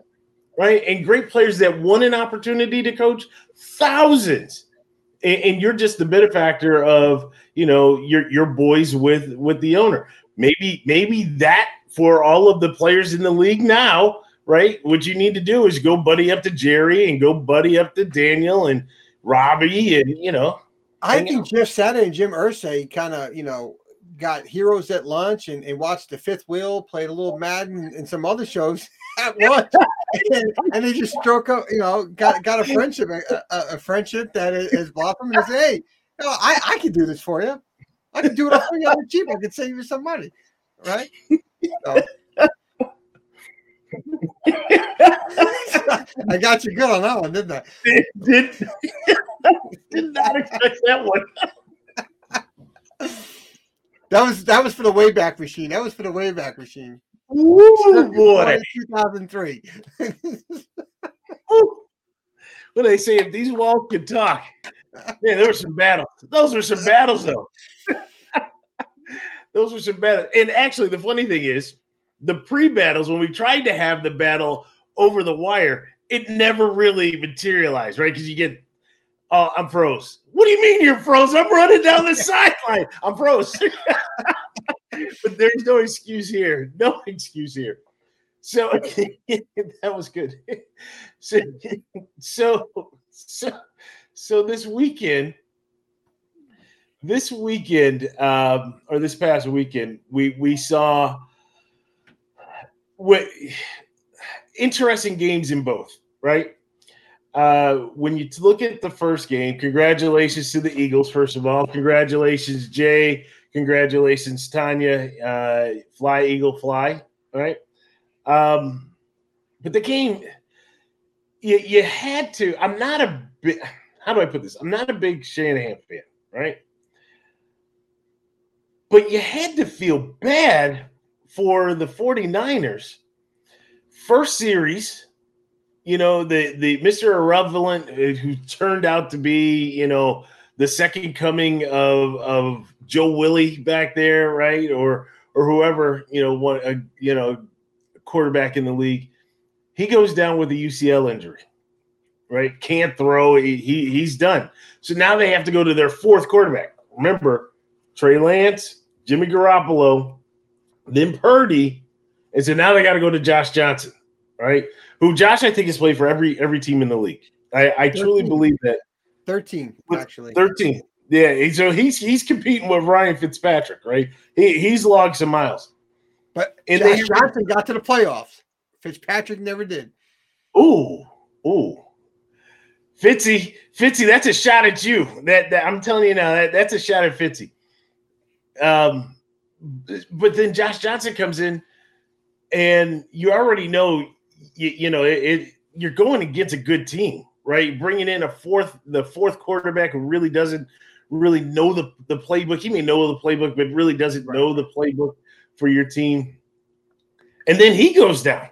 Speaker 1: right? And great players that won an opportunity to coach, thousands. And, and you're just the benefactor of you know your your boys with with the owner. Maybe maybe that for all of the players in the league now, right? What you need to do is go buddy up to Jerry and go buddy up to Daniel and Robbie and you know.
Speaker 2: I think Jeff Saturday and Jim Irsay kind of you know got heroes at lunch and, and watched the fifth wheel, played a little Madden and some other shows at lunch. and, and, they just stroke up, you know, got got a friendship, a, a, friendship that is, bought and say, hey, I, I can do this for you. I can do it for you on cheap. I can save you some money. Right? So. I got you good on that one, didn't I?
Speaker 1: Did, did, did not expect that one.
Speaker 2: That was that was for the Wayback Machine. That was for the Wayback Machine.
Speaker 1: Ooh, boy.
Speaker 2: 2003.
Speaker 1: when they say if these walls could talk, man, there were some battles. Those were some battles, though. Those were some battles. And actually, the funny thing is, the pre battles, when we tried to have the battle over the wire, it never really materialized, right? Because you get, oh, I'm froze. What do you mean you're froze? I'm running down the sideline. I'm froze. but there's no excuse here. No excuse here. So that was good. So, so, so, so this weekend, this weekend, um, or this past weekend, we we saw what interesting games in both, right? Uh, when you look at the first game, congratulations to the Eagles, first of all. Congratulations, Jay. Congratulations, Tanya. Uh, fly, Eagle, fly. All right. Um, but the game, you, you had to. I'm not a big. How do I put this? I'm not a big Shanahan fan, right? But you had to feel bad for the 49ers. First series, you know, the the Mr. Irrelevant uh, who turned out to be, you know, the second coming of of Joe Willie back there, right? Or or whoever, you know, one a, you know, quarterback in the league. He goes down with a UCL injury. Right? Can't throw. He, he he's done. So now they have to go to their fourth quarterback. Remember, Trey Lance, Jimmy Garoppolo, then Purdy, and so now they got to go to Josh Johnson, right? Who Josh I think has played for every every team in the league. I, I truly believe that.
Speaker 2: Thirteen, actually.
Speaker 1: Thirteen. Yeah, so he's he's competing with Ryan Fitzpatrick, right? He he's logged some miles.
Speaker 2: But and Josh they, Johnson got to the playoffs. Fitzpatrick never did.
Speaker 1: Ooh, ooh. Fitzy, Fitzy, that's a shot at you. That, that I'm telling you now, that, that's a shot at Fitzy. Um, but then Josh Johnson comes in, and you already know, you, you know, it, it, you're going against a good team, right? Bringing in a fourth, the fourth quarterback who really doesn't really know the, the playbook. He may know the playbook, but really doesn't right. know the playbook for your team. And then he goes down,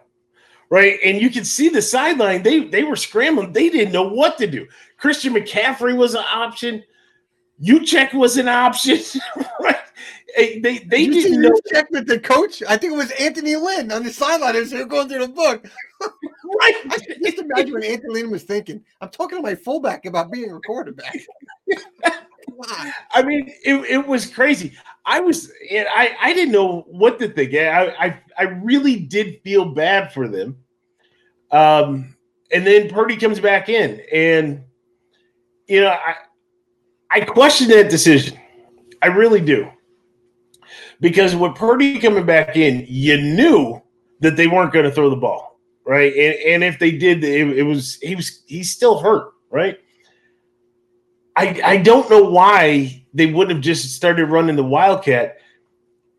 Speaker 1: right? And you can see the sideline. They they were scrambling. They didn't know what to do. Christian McCaffrey was an option. Juszczyk was an option, right? They they, they didn't know.
Speaker 2: Check with the coach. I think it was Anthony Lynn on the sideline as they were going through the book. right. I just imagine what Anthony Lynn was thinking. I'm talking to my fullback about being a quarterback.
Speaker 1: I mean, it, it was crazy. I was, I, I didn't know what to think. I, I, I really did feel bad for them. Um, and then Purdy comes back in, and you know, I, I question that decision. I really do, because with Purdy coming back in, you knew that they weren't going to throw the ball, right? And, and if they did, it, it was he was he's still hurt, right? I, I don't know why they wouldn't have just started running the Wildcat.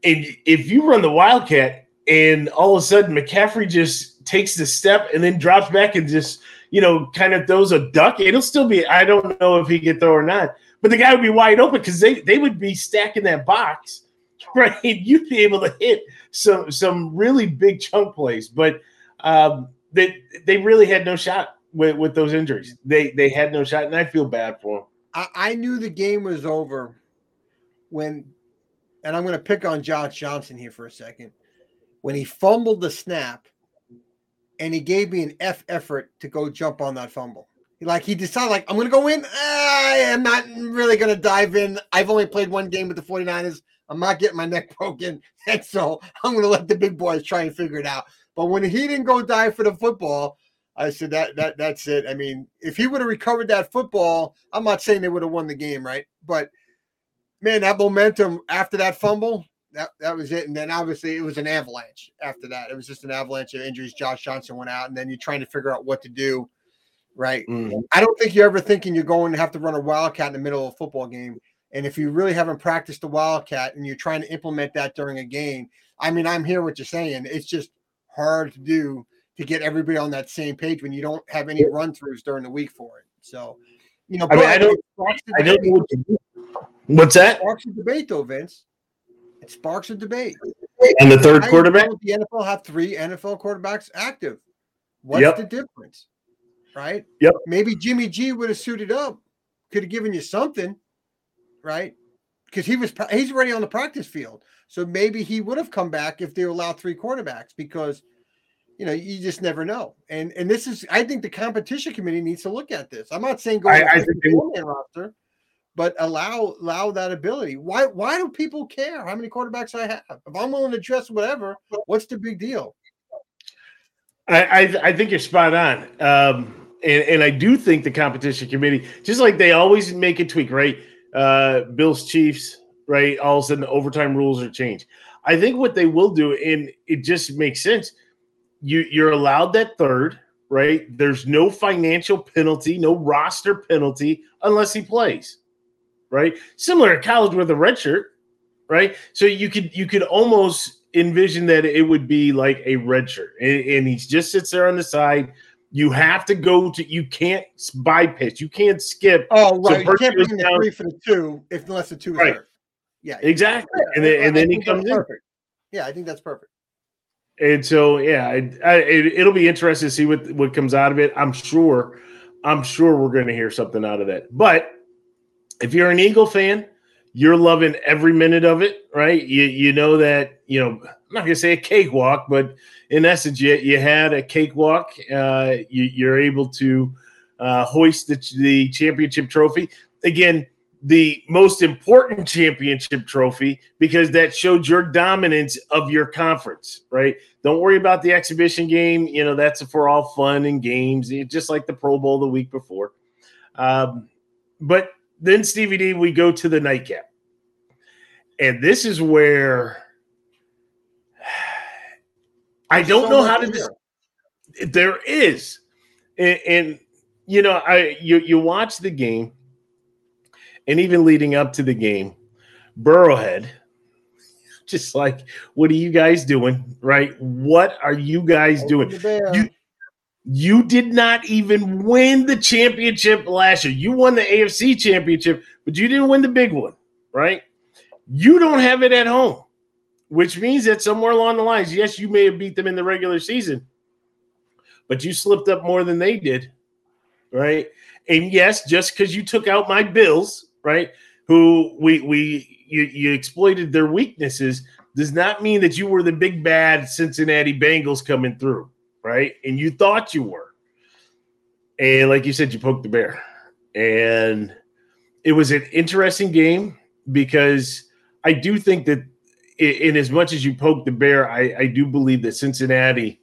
Speaker 1: And if you run the Wildcat and all of a sudden McCaffrey just takes the step and then drops back and just, you know, kind of throws a duck, it'll still be, I don't know if he can throw or not, but the guy would be wide open because they, they would be stacking that box, right? You'd be able to hit some some really big chunk plays, but um, they they really had no shot with, with those injuries. They they had no shot, and I feel bad for them.
Speaker 2: I, I knew the game was over when, and I'm going to pick on Josh Johnson here for a second, when he fumbled the snap and he gave me an F effort to go jump on that fumble. Like he decided, like, I'm going to go in. I am not really going to dive in. I've only played one game with the 49ers. I'm not getting my neck broken. And so I'm going to let the big boys try and figure it out. But when he didn't go dive for the football, I said that that that's it. I mean, if he would have recovered that football, I'm not saying they would have won the game, right? But man, that momentum after that fumble, that, that was it. And then obviously it was an avalanche after that. It was just an avalanche of injuries. Josh Johnson went out, and then you're trying to figure out what to do, right? Mm-hmm. I don't think you're ever thinking you're going to have to run a wildcat in the middle of a football game. And if you really haven't practiced the wildcat and you're trying to implement that during a game, I mean, I'm here what you're saying. It's just hard to do to get everybody on that same page when you don't have any run throughs during the week for it. So, you know,
Speaker 1: I, mean, I don't, I don't know what to do. What's that?
Speaker 2: It sparks a debate, though, Vince. It sparks a debate.
Speaker 1: And the third quarterback?
Speaker 2: The NFL have three NFL quarterbacks active. What's yep. the difference? Right?
Speaker 1: Yep.
Speaker 2: Maybe Jimmy G would have suited up, could have given you something, right? Because he was he's already on the practice field. So maybe he would have come back if they allowed three quarterbacks because you know, you just never know. And and this is, I think the competition committee needs to look at this. I'm not saying go I, I the roster, but allow allow that ability. Why why do people care how many quarterbacks I have? If I'm willing to dress whatever, what's the big deal?
Speaker 1: I I, I think you're spot on. Um, and, and I do think the competition committee, just like they always make a tweak, right? Uh, Bills Chiefs, right? All of a sudden, the overtime rules are changed. I think what they will do, and it just makes sense you you're allowed that third, right? There's no financial penalty, no roster penalty unless he plays, right? Similar to college with a red shirt, right? So you could you could almost envision that it would be like a red shirt, and, and he just sits there on the side. You have to go to. You can't bypass. You can't skip.
Speaker 2: Oh, right. So you can't bring in the three for the two if unless the two is right. hurt.
Speaker 1: Yeah, exactly. Yeah, and then, and then he comes in.
Speaker 2: Perfect. Yeah, I think that's perfect.
Speaker 1: And so, yeah, I, I, it, will be interesting to see what what comes out of it. I'm sure, I'm sure we're going to hear something out of that. But if you're an Eagle fan, you're loving every minute of it, right? You you know that you know I'm not going to say a cakewalk, but in essence, you, you had a cakewalk. Uh, you, you're able to uh, hoist the, the championship trophy again the most important championship trophy because that showed your dominance of your conference, right? Don't worry about the exhibition game. You know, that's for all fun and games, just like the Pro Bowl the week before. Um, but then, Stevie D, we go to the nightcap. And this is where I don't so know how to. Dis- there is. And, and, you know, I you you watch the game and even leading up to the game, Burrowhead, just like, what are you guys doing? Right? What are you guys doing? You, you did not even win the championship last year. You won the AFC championship, but you didn't win the big one, right? You don't have it at home, which means that somewhere along the lines, yes, you may have beat them in the regular season, but you slipped up more than they did, right? And yes, just because you took out my Bills, right? Who we we you, you exploited their weaknesses does not mean that you were the big bad Cincinnati Bengals coming through, right? And you thought you were. And like you said, you poked the bear. And it was an interesting game because I do think that in as much as you poked the bear, I, I do believe that Cincinnati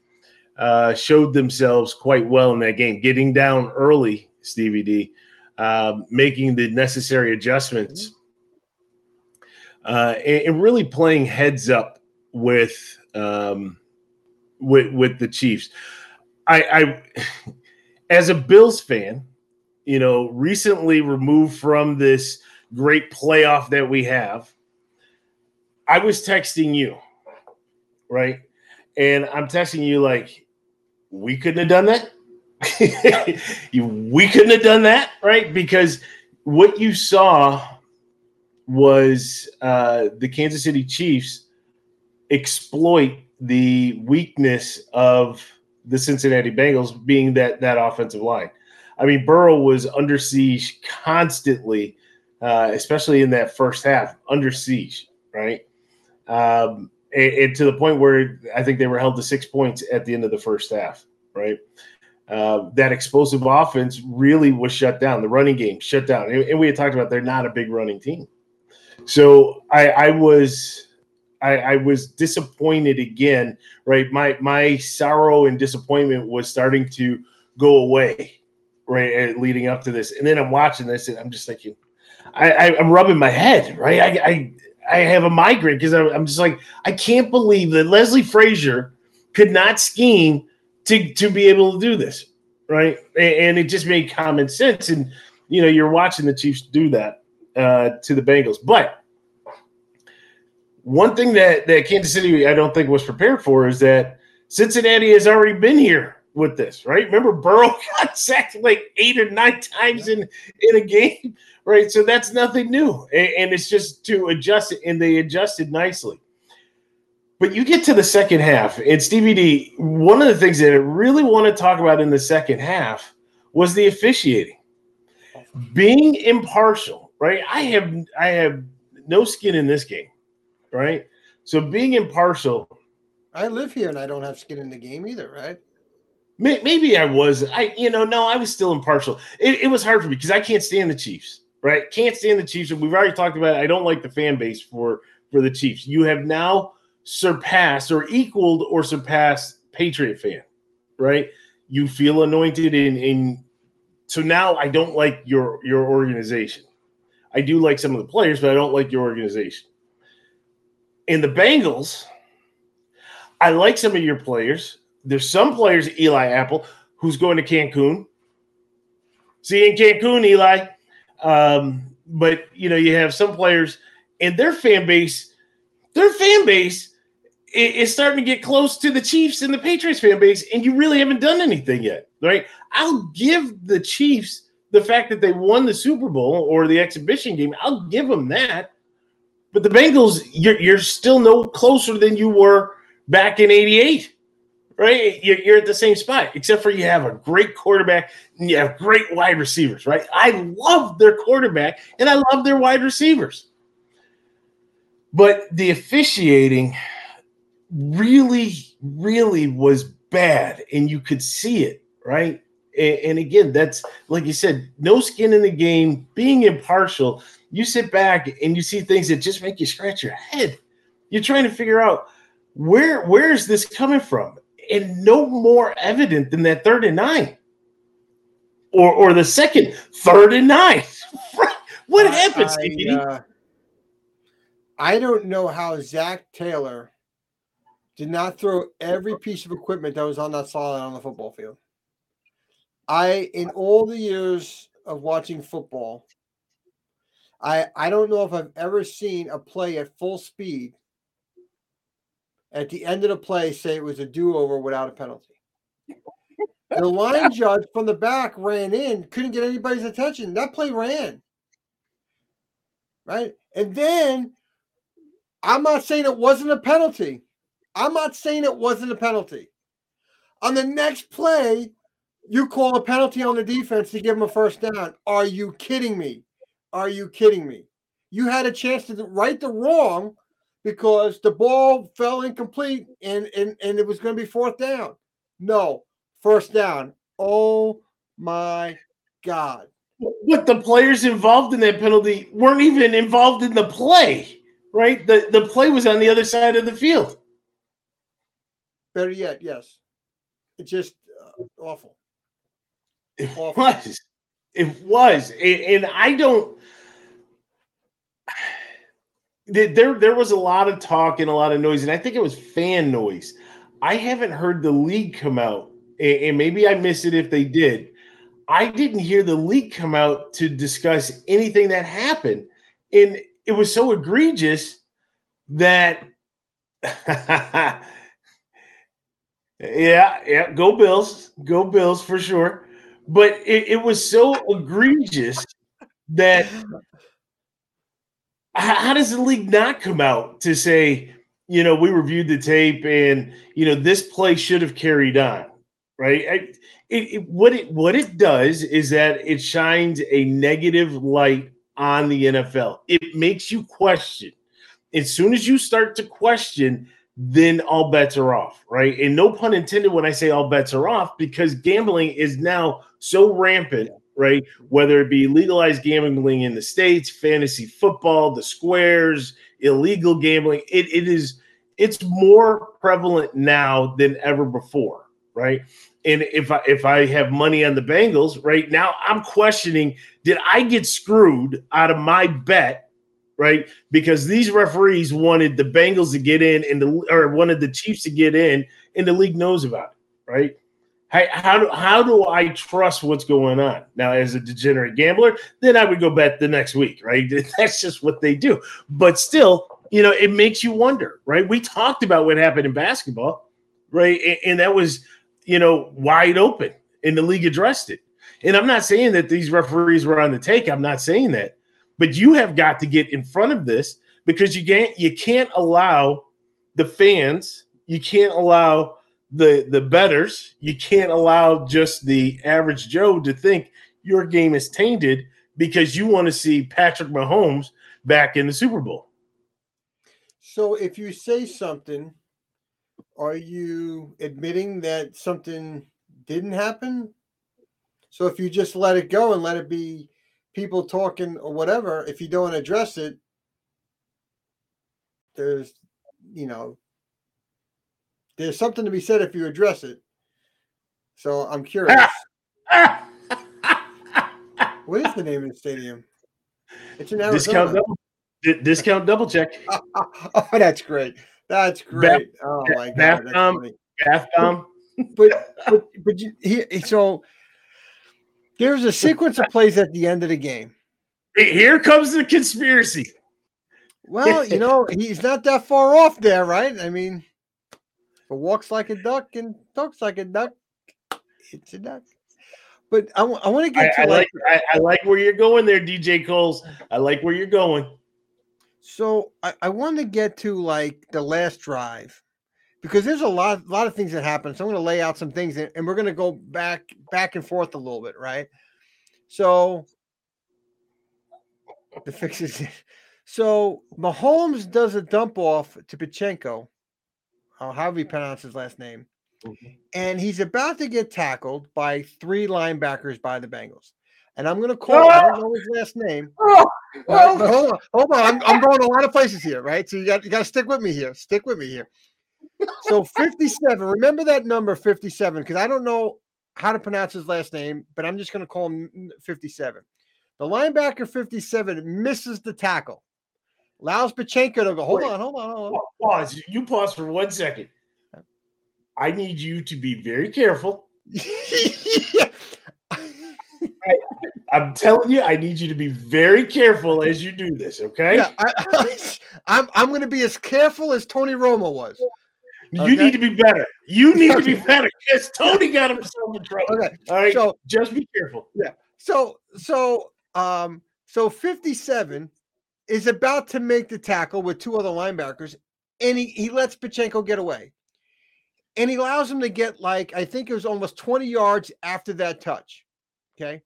Speaker 1: uh, showed themselves quite well in that game, getting down early, Stevie D, uh, making the necessary adjustments, uh, and, and, really playing heads up with um, with with the Chiefs. I, I, as a Bills fan, you know, recently removed from this great playoff that we have, I was texting you, right? And I'm texting you like, we couldn't have done that. we couldn't have done that, right? Because what you saw was uh, the Kansas City Chiefs exploit the weakness of the Cincinnati Bengals, being that that offensive line. I mean, Burrow was under siege constantly, uh, especially in that first half, under siege, right? Um, and to the point where I think they were held to six points at the end of the first half, right? uh, that explosive offense really was shut down. The running game shut down, and, and we had talked about they're not a big running team. So I, I was I, I, was disappointed again. Right, my my sorrow and disappointment was starting to go away. Right, leading up to this, and then I'm watching this, and I'm just thinking, I, I am rubbing my head. Right, I I, I have a migraine because I'm just like I can't believe that Leslie Frazier could not scheme to to be able to do this, right? And, it just made common sense. And you know, you're watching the Chiefs do that uh, to the Bengals, but one thing that that Kansas City I don't think was prepared for is that Cincinnati has already been here with this, right? Remember Burrow got sacked like eight or nine times in in a game, right? So that's nothing new, and, and it's just to adjust it, and they adjusted nicely. But you get to the second half, and Stevie D, one of the things that I really want to talk about in the second half was the officiating. Being impartial, right? I have I have no skin in this game, right? So being impartial.
Speaker 2: I live here and I don't have skin in the game either, right?
Speaker 1: Maybe I was. I you know no, I was still impartial. It, it was hard for me because I can't stand the Chiefs, right? Can't stand the Chiefs. And we've already talked about. It. I don't like the fan base for for the Chiefs. You have now surpassed or equaled or surpassed Patriot fan, right? You feel anointed in in so now I don't like your your organization. I do like some of the players, but I don't like your organization. In the Bengals, I like some of your players. There's some players, Eli Apple, who's going to Cancun. See in Cancun, Eli. Um, but you know, you have some players and their fan base, their fan base is, starting to get close to the Chiefs and the Patriots fan base, and you really haven't done anything yet, right? I'll give the Chiefs the fact that they won the Super Bowl or the exhibition game. I'll give them that, but the Bengals, you're, you're still no closer than you were back in '88, right? You're, at the same spot, except for you have a great quarterback and you have great wide receivers, right? I love their quarterback and I love their wide receivers, but the officiating really, really was bad, and you could see it, right? And, and, again, that's like you said, no skin in the game, being impartial. You sit back and you see things that just make you scratch your head. You're trying to figure out where where is this coming from, and no more evident than that third and nine, or or the second third and nine. what happened,
Speaker 2: I, uh, I don't know how Zac Taylor did not throw every piece of equipment that was on that sideline on the football field. I, in all the years of watching football, I I don't know if I've ever seen a play at full speed. At the end of the play, say it was a do-over without a penalty. The line judge from the back ran in, couldn't get anybody's attention. That play ran. Right? And then I'm not saying it wasn't a penalty. I'm not saying it wasn't a penalty. On the next play, you call a penalty on the defense to give them a first down. Are you kidding me? Are you kidding me? You had a chance to right the wrong because the ball fell incomplete and, and, and it was going to be fourth down. No, first down. Oh my God.
Speaker 1: But the players involved in that penalty weren't even involved in the play, right? The, the play was on the other side of the field.
Speaker 2: Better yet, yes. It's just uh, awful.
Speaker 1: It awful. was. It was. And, and I don't. There, there was a lot of talk and a lot of noise, and I think it was fan noise. I haven't heard the league come out, and maybe I missed it if they did. I didn't hear the league come out to discuss anything that happened. And it was so egregious that Yeah, yeah, go Bills, go Bills for sure. But it, it was so egregious that how does the league not come out to say, you know, we reviewed the tape and you know this play should have carried on, right? I, it, it, what it what it does is that it shines a negative light on the NFL. It makes you question. As soon as you start to question, then all bets are off, right? And no pun intended when I say all bets are off, because gambling is now so rampant, right? Whether it be legalized gambling in the states, fantasy football, the squares, illegal gambling, it, it is it's more prevalent now than ever before, right? And if I if I have money on the Bengals right now, I'm questioning: Did I get screwed out of my bet right? Because these referees wanted the Bengals to get in and the or wanted the Chiefs to get in, and the league knows about it, right? How, how do how do I trust what's going on now as a degenerate gambler? Then I would go bet the next week, right? That's just what they do. But still, you know, it makes you wonder, right? We talked about what happened in basketball, right? And, and that was, you know, wide open, and the league addressed it. And I'm not saying that these referees were on the take. I'm not saying that. But you have got to get in front of this because you can't you can't allow the fans, you can't allow the the betters, you can't allow just the average Joe to think your game is tainted because you want to see Patrick Mahomes back in the Super Bowl.
Speaker 2: So if you say something, are you admitting that something didn't happen? So if you just let it go and let it be people talking or whatever, if you don't address it, there's, you know, there's something to be said if you address it. So I'm curious. what is the name of the stadium?
Speaker 1: It's Arizona. Discount double, discount double check.
Speaker 2: oh, that's great. That's great. Bath, oh my god. Bath bomb.
Speaker 1: Bath bomb.
Speaker 2: But but but you, he, so there's a sequence of plays at the end of the game.
Speaker 1: Here comes the conspiracy.
Speaker 2: Well, you know, he's not that far off there, right? I mean, If it walks like a duck and talks like a duck, it's a duck. But I, I want to get
Speaker 1: I,
Speaker 2: to
Speaker 1: I
Speaker 2: like,
Speaker 1: like I, I like where you're going there, DJ Coles. I like where you're going.
Speaker 2: so I, I want to get to like the last drive because there's a lot lot of things that happen. So I'm going to lay out some things and, and we're going to go back back and forth a little bit, right? So the fixes. So Mahomes does a dump off to Pachenko, uh, however you pronounce his last name, and he's about to get tackled by three linebackers by the Bengals. And I'm going to call. I don't know his last name.
Speaker 1: Oh,
Speaker 2: but hold on, hold on. I'm, I'm going a lot of places here, right? So you got you got to stick with me here. Stick with me here. So 57. Remember that number 57 because I don't know how to pronounce his last name, but I'm just going to call him 57. The linebacker 57 misses the tackle, allows Pachenko to go. Hold
Speaker 1: Wait.
Speaker 2: on, hold on, hold on.
Speaker 1: Pause. You pause for one second. I need you to be very careful.
Speaker 2: Yeah.
Speaker 1: I'm telling you, I need you to be very careful as you do this. Okay.
Speaker 2: Yeah, I, I, am I'm going to be as careful as Tony Romo was.
Speaker 1: You
Speaker 2: Okay.
Speaker 1: need to be better. You need to be better because Tony got himself in trouble.
Speaker 2: Okay,
Speaker 1: All right.
Speaker 2: so
Speaker 1: just be careful. Yeah.
Speaker 2: So so um so 57 is about to make the tackle with two other linebackers, and he, he lets Pachenko get away. And he allows him to get like I think it was almost 20 yards after that touch. Okay.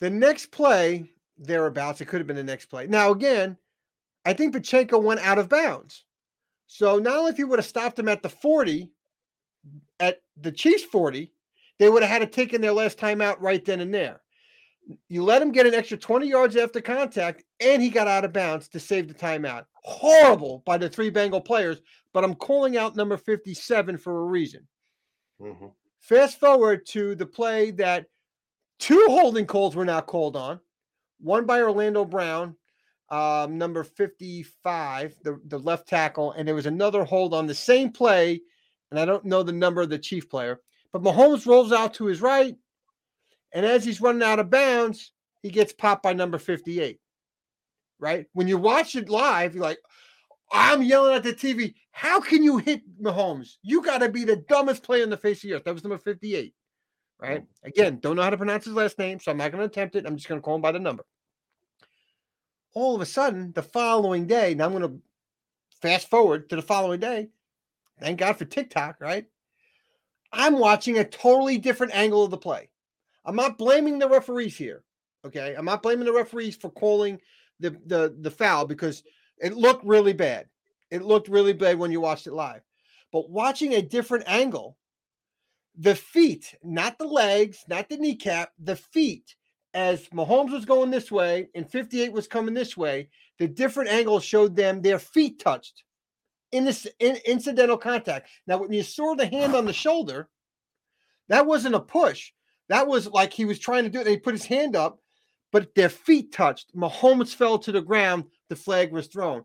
Speaker 2: The next play, thereabouts, it could have been the next play. Now, again, I think Pachenko went out of bounds. So not only if he would have stopped him at the 40, at the Chiefs 40, they would have had to take in their last timeout right then and there. You let him get an extra 20 yards after contact, and he got out of bounds to save the timeout. Horrible by the three Bengal players, but I'm calling out number 57 for a reason.
Speaker 1: Mhm.
Speaker 2: Fast forward to the play that two holding calls were now called on. One by Orlando Brown, um, number 55, the, the left tackle, and there was another hold on the same play, and I don't know the number of the chief player, but Mahomes rolls out to his right, and as he's running out of bounds, he gets popped by number 58. Right? When you watch it live, you're like, I'm yelling at the TV. How can you hit Mahomes? You got to be the dumbest player in the face of the earth. That was number 58. Right? Mm. Again, don't know how to pronounce his last name, so I'm not going to attempt it. I'm just going to call him by the number. All of a sudden, the following day, now I'm going to fast forward to the following day. Thank God for TikTok, right? I'm watching a totally different angle of the play. I'm not blaming the referees here. Okay. I'm not blaming the referees for calling the, the, the foul because it looked really bad. It looked really bad when you watched it live. But watching a different angle, the feet, not the legs, not the kneecap, the feet, as Mahomes was going this way and 58 was coming this way, the different angles showed them their feet touched in this in, incidental contact. Now, when you saw the hand on the shoulder, that wasn't a push. That was like he was trying to do it. He put his hand up, but their feet touched. Mahomes fell to the ground. The flag was thrown.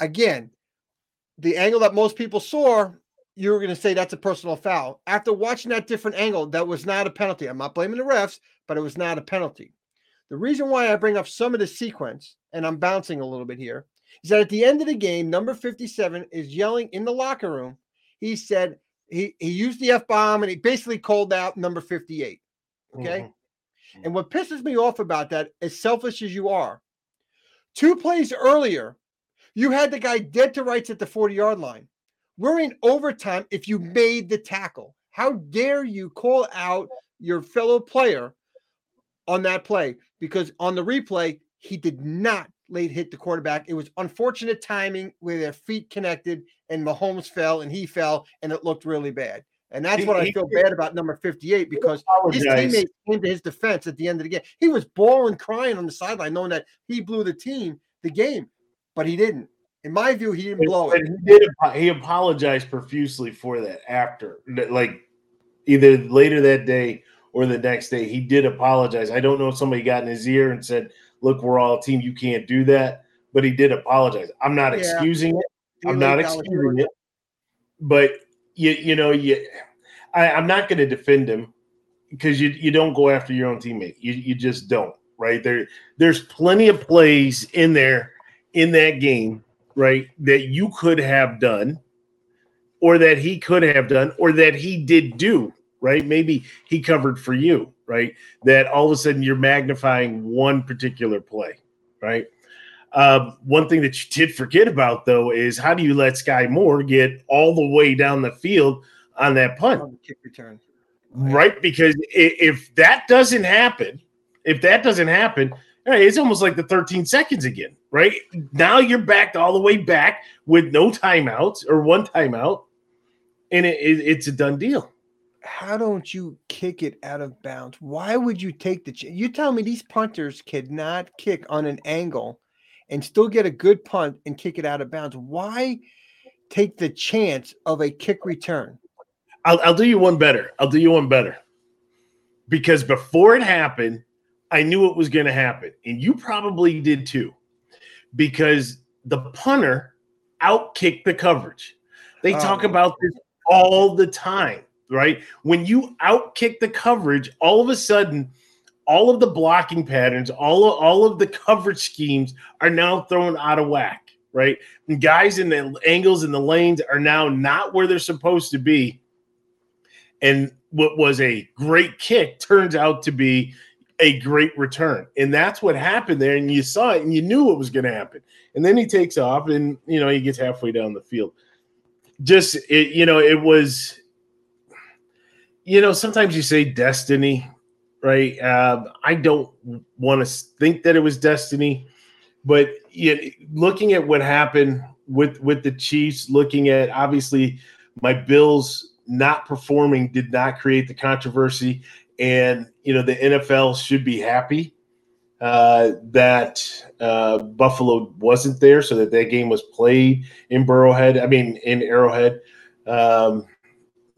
Speaker 2: Again, the angle that most people saw, you were going to say that's a personal foul. After watching that different angle, that was not a penalty. I'm not blaming the refs, but it was not a penalty. The reason why I bring up some of the sequence, and I'm bouncing a little bit here, is that at the end of the game, number 57 is yelling in the locker room. He said he, he used the F bomb and he basically called out number 58. Okay.
Speaker 1: Mhm.
Speaker 2: And what pisses me off about that, as selfish as you are, two plays earlier, you had the guy dead to rights at the 40 yard line. We're in overtime if you made the tackle. How dare you call out your fellow player on that play? Because on the replay, he did not late hit the quarterback. It was unfortunate timing where their feet connected and Mahomes fell and he fell and it looked really bad. And that's
Speaker 1: He-
Speaker 2: what I feel
Speaker 1: did-
Speaker 2: bad about number 58 because his teammates came to his defense at the end of the game. He was bawling, crying on the sideline, knowing that he blew the team the game, but he didn't. In my view, he didn't blow
Speaker 1: But
Speaker 2: it.
Speaker 1: he did. He apologized profusely for that after, like either later that day or the next day. He did apologize. I don't know if somebody got in his ear and said, "Look, we're all a team. You can't do that." But he did apologize. I'm not
Speaker 2: Yeah.
Speaker 1: excusing it. I'm not
Speaker 2: laid down with
Speaker 1: excusing it. But you, you know, you, I, I'm not going to defend him because you, you don't go after your own teammate. You, you just don't. Right there, there's plenty of plays in there in that game, right, that you could have done or that he could have done, or that he did do, right? Maybe he covered for you, right? That all of a sudden you're magnifying one particular play, right? Um, one thing that you did forget about though is how do you let Skyy Moore get all the way down the field on that punt? On
Speaker 2: kick return.
Speaker 1: Right, because if that doesn't happen, if that doesn't happen, it's almost like the 13 seconds again, right? Now you're backed all the way back with no timeouts or one timeout, and it, it, it's a done deal.
Speaker 2: How don't you kick it out of bounds? Why would you take the? chance? you tell me these punters cannot kick on an angle and still get a good punt and kick it out of bounds. Why take the chance of a kick return?
Speaker 1: I'll, I'll do you one better. I'll do you one better. Because before it happened, I knew it was going to happen. And you probably did too. Because the punter outkicked the coverage. They oh, talk about this all the time, right? When you outkick the coverage, all of a sudden – all of the blocking patterns, all of, all of the coverage schemes are now thrown out of whack, right? And guys in the angles and the lanes are now not where they're supposed to be. And what was a great kick turns out to be a great return. And that's what happened there. And you saw it and you knew what was going to happen. And then he takes off and, you know, he gets halfway down the field. Just, it, you know, it was, you know, sometimes you say destiny right? Uh, I don't want to think that it was destiny, but looking at what happened with with the Chiefs, looking at obviously my Bills not performing did not create the controversy, and you know the NFL should be happy uh, that uh, Buffalo wasn't there, so that that game was played in Burrowhead. I mean, in Arrowhead. Um,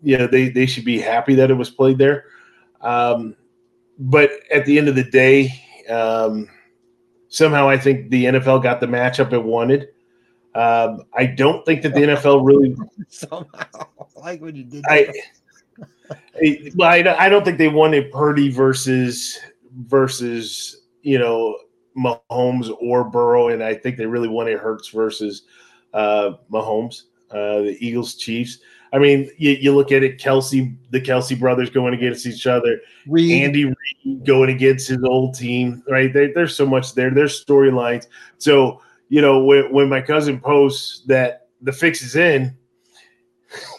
Speaker 1: you know, they they should be happy that it was played there. Um, but at the end of the day, um, somehow I think the NFL got the matchup it wanted. Um, I don't think that the NFL really somehow like what you did. I, I, well, I, I don't think they wanted Purdy versus versus you know Mahomes or Burrow, and I think they really wanted Hurts versus uh, Mahomes, uh, the Eagles Chiefs. I mean, you, you, look at it, Kelce, the Kelce brothers going against each other, Reid. Andy Reid going against his old team, right? There, there's so much there. There's storylines. So, you know, when, when my cousin posts that the fix is in,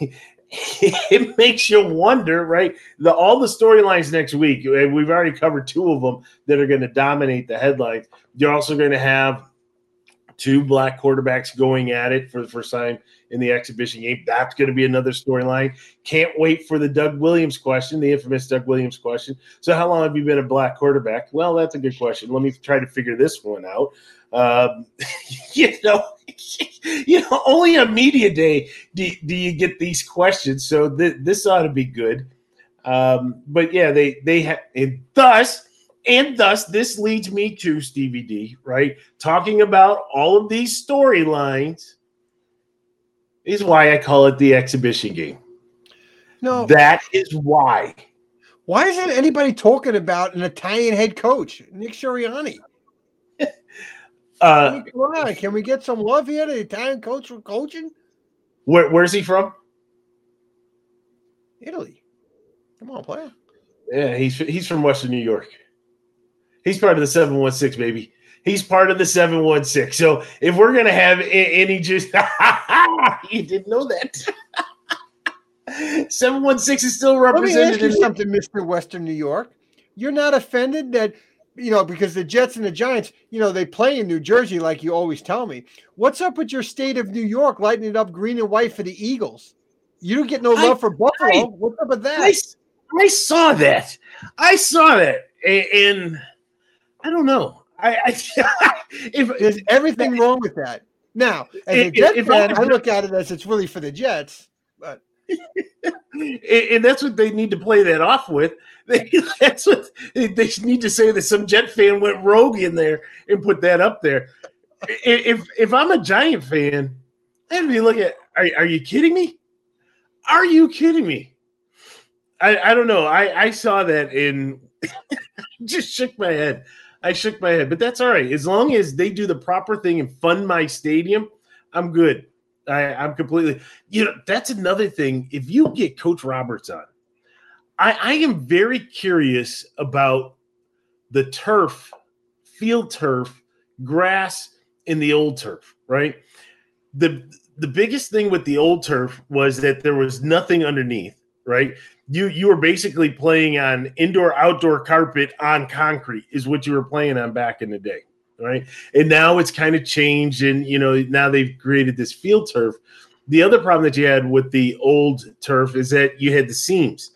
Speaker 1: it makes you wonder, right? The all the storylines next week, we've already covered two of them that are going to dominate the headlines. You're also going to have two black quarterbacks going at it for the first time in the exhibition game. That's going to be another storyline. Can't wait for the Doug Williams question, the infamous Doug Williams question. So, how long have you been a black quarterback? Well, that's a good question. Let me try to figure this one out. Um, you know, you know, only on media day do, do you get these questions. So th- this ought to be good. Um, but yeah, they they have, and thus and thus, this leads me to Stevie D, right? Talking about all of these storylines is why I call it the exhibition game. No, that is why.
Speaker 2: Why isn't anybody talking about an Italian head coach, Nick Sirianni? uh, on, can we get some love here? The Italian coach for coaching.
Speaker 1: Where, where's he from?
Speaker 2: Italy. Come on, player.
Speaker 1: Yeah, he's he's from Western New York. He's part of the seven one six, baby. He's part of the 716. So if we're going to have any juice, you didn't know that. 716 is still represented.
Speaker 2: Let me ask you something, Mr. Western New York. You're not offended that, you know, because the Jets and the Giants, you know, they play in New Jersey, like you always tell me. What's up with your state of New York lighting it up green and white for the Eagles? You don't get no love I, for Buffalo. I, What's up with that?
Speaker 1: I, I saw that. I saw that. And I don't know. I, I
Speaker 2: if there's everything wrong with that. Now, as a Jets fan, I, look at it as it's really for the Jets, but
Speaker 1: and that's what they need to play that off with. They, that's what they need to say that some Jet fan went rogue in there and put that up there. If if I'm a Giant fan, I'd be looking at. Are, are you kidding me? Are you kidding me? I, I don't know. I, I saw that and just shook my head. I shook my head, but that's all right. As long as they do the proper thing and fund my stadium, I'm good. I, I'm completely, you know, that's another thing. If you get Coach Roberts on, I, I am very curious about the turf, field turf, grass in the old turf, right? The the biggest thing with the old turf was that there was nothing underneath, right? You you were basically playing on indoor outdoor carpet on concrete is what you were playing on back in the day, right? And now it's kind of changed and you know now they've created this field turf. The other problem that you had with the old turf is that you had the seams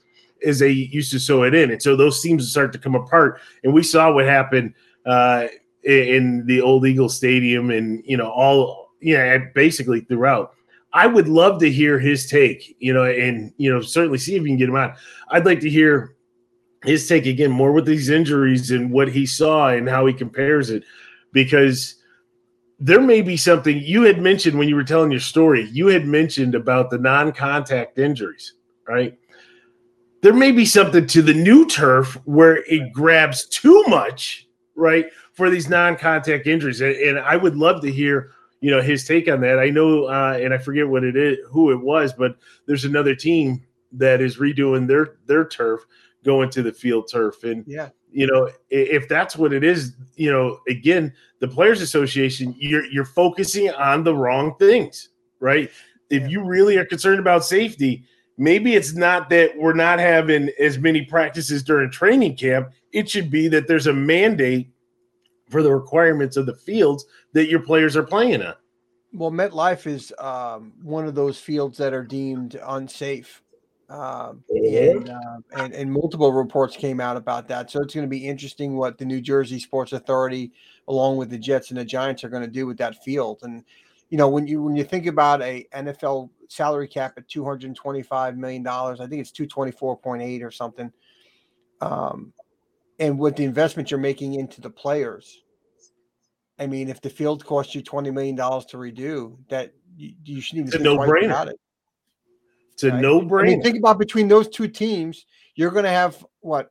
Speaker 1: as they used to sew it in. And so those seams start to come apart. And we saw what happened uh, in the old Eagle Stadium and, you know, all, yeah, basically throughout. I would love to hear his take, you know, and, you know, certainly see if you can get him out. I'd like to hear his take again more with these injuries and what he saw and how he compares it because there may be something you had mentioned when you were telling your story. You had mentioned about the non contact injuries, right? there may be something to the new turf where it grabs too much, right, for these non-contact injuries. And, and I would love to hear, you know, his take on that. I know, uh, and I forget what it is, who it was, but there's another team that is redoing their their turf, going to the field turf, and
Speaker 2: yeah,
Speaker 1: you know, if that's what it is, you know, again, the Players Association, you're you're focusing on the wrong things, right? If yeah. you really are concerned about safety maybe it's not that we're not having as many practices during training camp. It should be that there's a mandate for the requirements of the fields that your players are playing on.
Speaker 2: Well, MetLife is um, one of those fields that are deemed unsafe. Um, and, uh, and and multiple reports came out about that. So it's going to be interesting what the New Jersey Sports Authority, along with the Jets and the Giants, are going to do with that field. And you know, when you when you think about a NFL salary cap at two hundred twenty five million dollars, I think it's two twenty four point eight or something. Um, and with the investment you're making into the players, I mean, if the field costs you twenty million dollars to redo, that you, you shouldn't even
Speaker 1: it's think a no brainer. About it. It's a right? no brainer. I mean,
Speaker 2: think about between those two teams, you're going to have what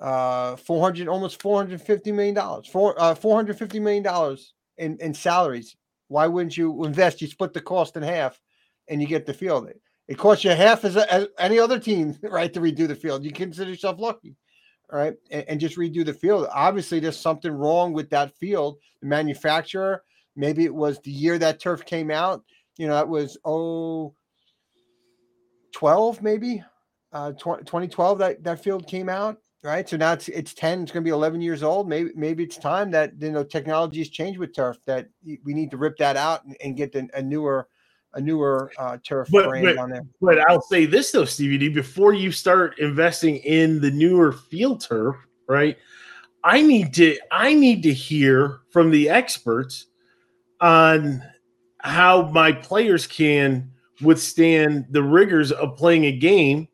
Speaker 2: uh 400 almost 450 million dollars four uh 450 million dollars in in salaries why wouldn't you invest? You split the cost in half, and you get the field. It costs you half as, as any other team, right, to redo the field. You consider yourself lucky, right, and, and just redo the field. Obviously, there's something wrong with that field. The manufacturer, maybe it was the year that turf came out. You know, that was oh 12 maybe uh 2012 that that field came out right? So now it's it's 10, it's going to be 11 years old. Maybe maybe it's time that you know technology has changed with turf that we need to rip that out and, and get the, a newer a newer uh, turf
Speaker 1: but,
Speaker 2: brand
Speaker 1: but,
Speaker 2: on there.
Speaker 1: But I'll say this though, Stevie D, before you start investing in the newer field turf, right? I need to I need to hear from the experts on how my players can withstand the rigors of playing a game